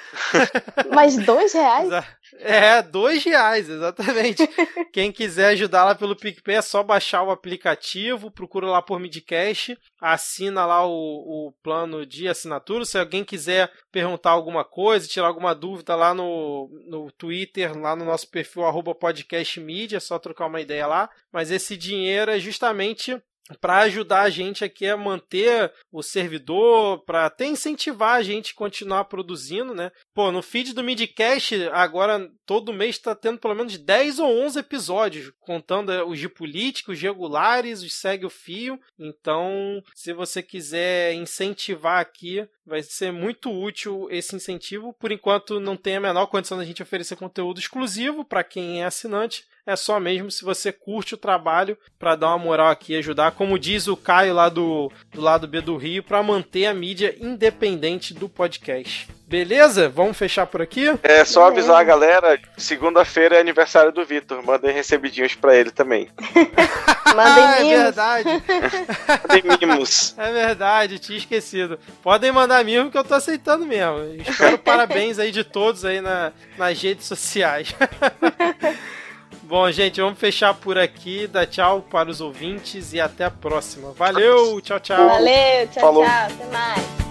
[LAUGHS] Mas dois reais? É, dois reais, exatamente. [LAUGHS] Quem quiser ajudar lá pelo PicPay é só baixar o aplicativo, procura lá por Midcast, assina lá o, o plano de assinatura. Se alguém quiser perguntar alguma coisa, tirar alguma dúvida lá no, no Twitter, lá no nosso perfil arroba podcastmedia, é só trocar uma ideia lá. Mas esse dinheiro é justamente para ajudar a gente aqui a manter o servidor, para até incentivar a gente a continuar produzindo, né? Pô, no feed do Midcast, agora todo mês está tendo pelo menos 10 ou 11 episódios, contando eh, os de políticos, os regulares, os segue o fio. Então, se você quiser incentivar aqui, vai ser muito útil esse incentivo. Por enquanto, não tem a menor condição da gente oferecer conteúdo exclusivo para quem é assinante. É só mesmo se você curte o trabalho para dar uma moral aqui e ajudar, como diz o Caio lá do, do lado B do Rio, para manter a mídia independente do podcast. Beleza? Vamos fechar por aqui? É só avisar a galera, segunda-feira é aniversário do Vitor. Mandem recebidinhos pra ele também. [LAUGHS] Mandem ah, é mimos. verdade. Mandem mimos. [LAUGHS] É verdade, tinha esquecido. Podem mandar mesmo que eu tô aceitando mesmo. Espero parabéns aí de todos aí na, nas redes sociais. [LAUGHS] Bom, gente, vamos fechar por aqui. Dá tchau para os ouvintes e até a próxima. Valeu, tchau, tchau. Valeu, tchau, Falou. tchau. Até mais.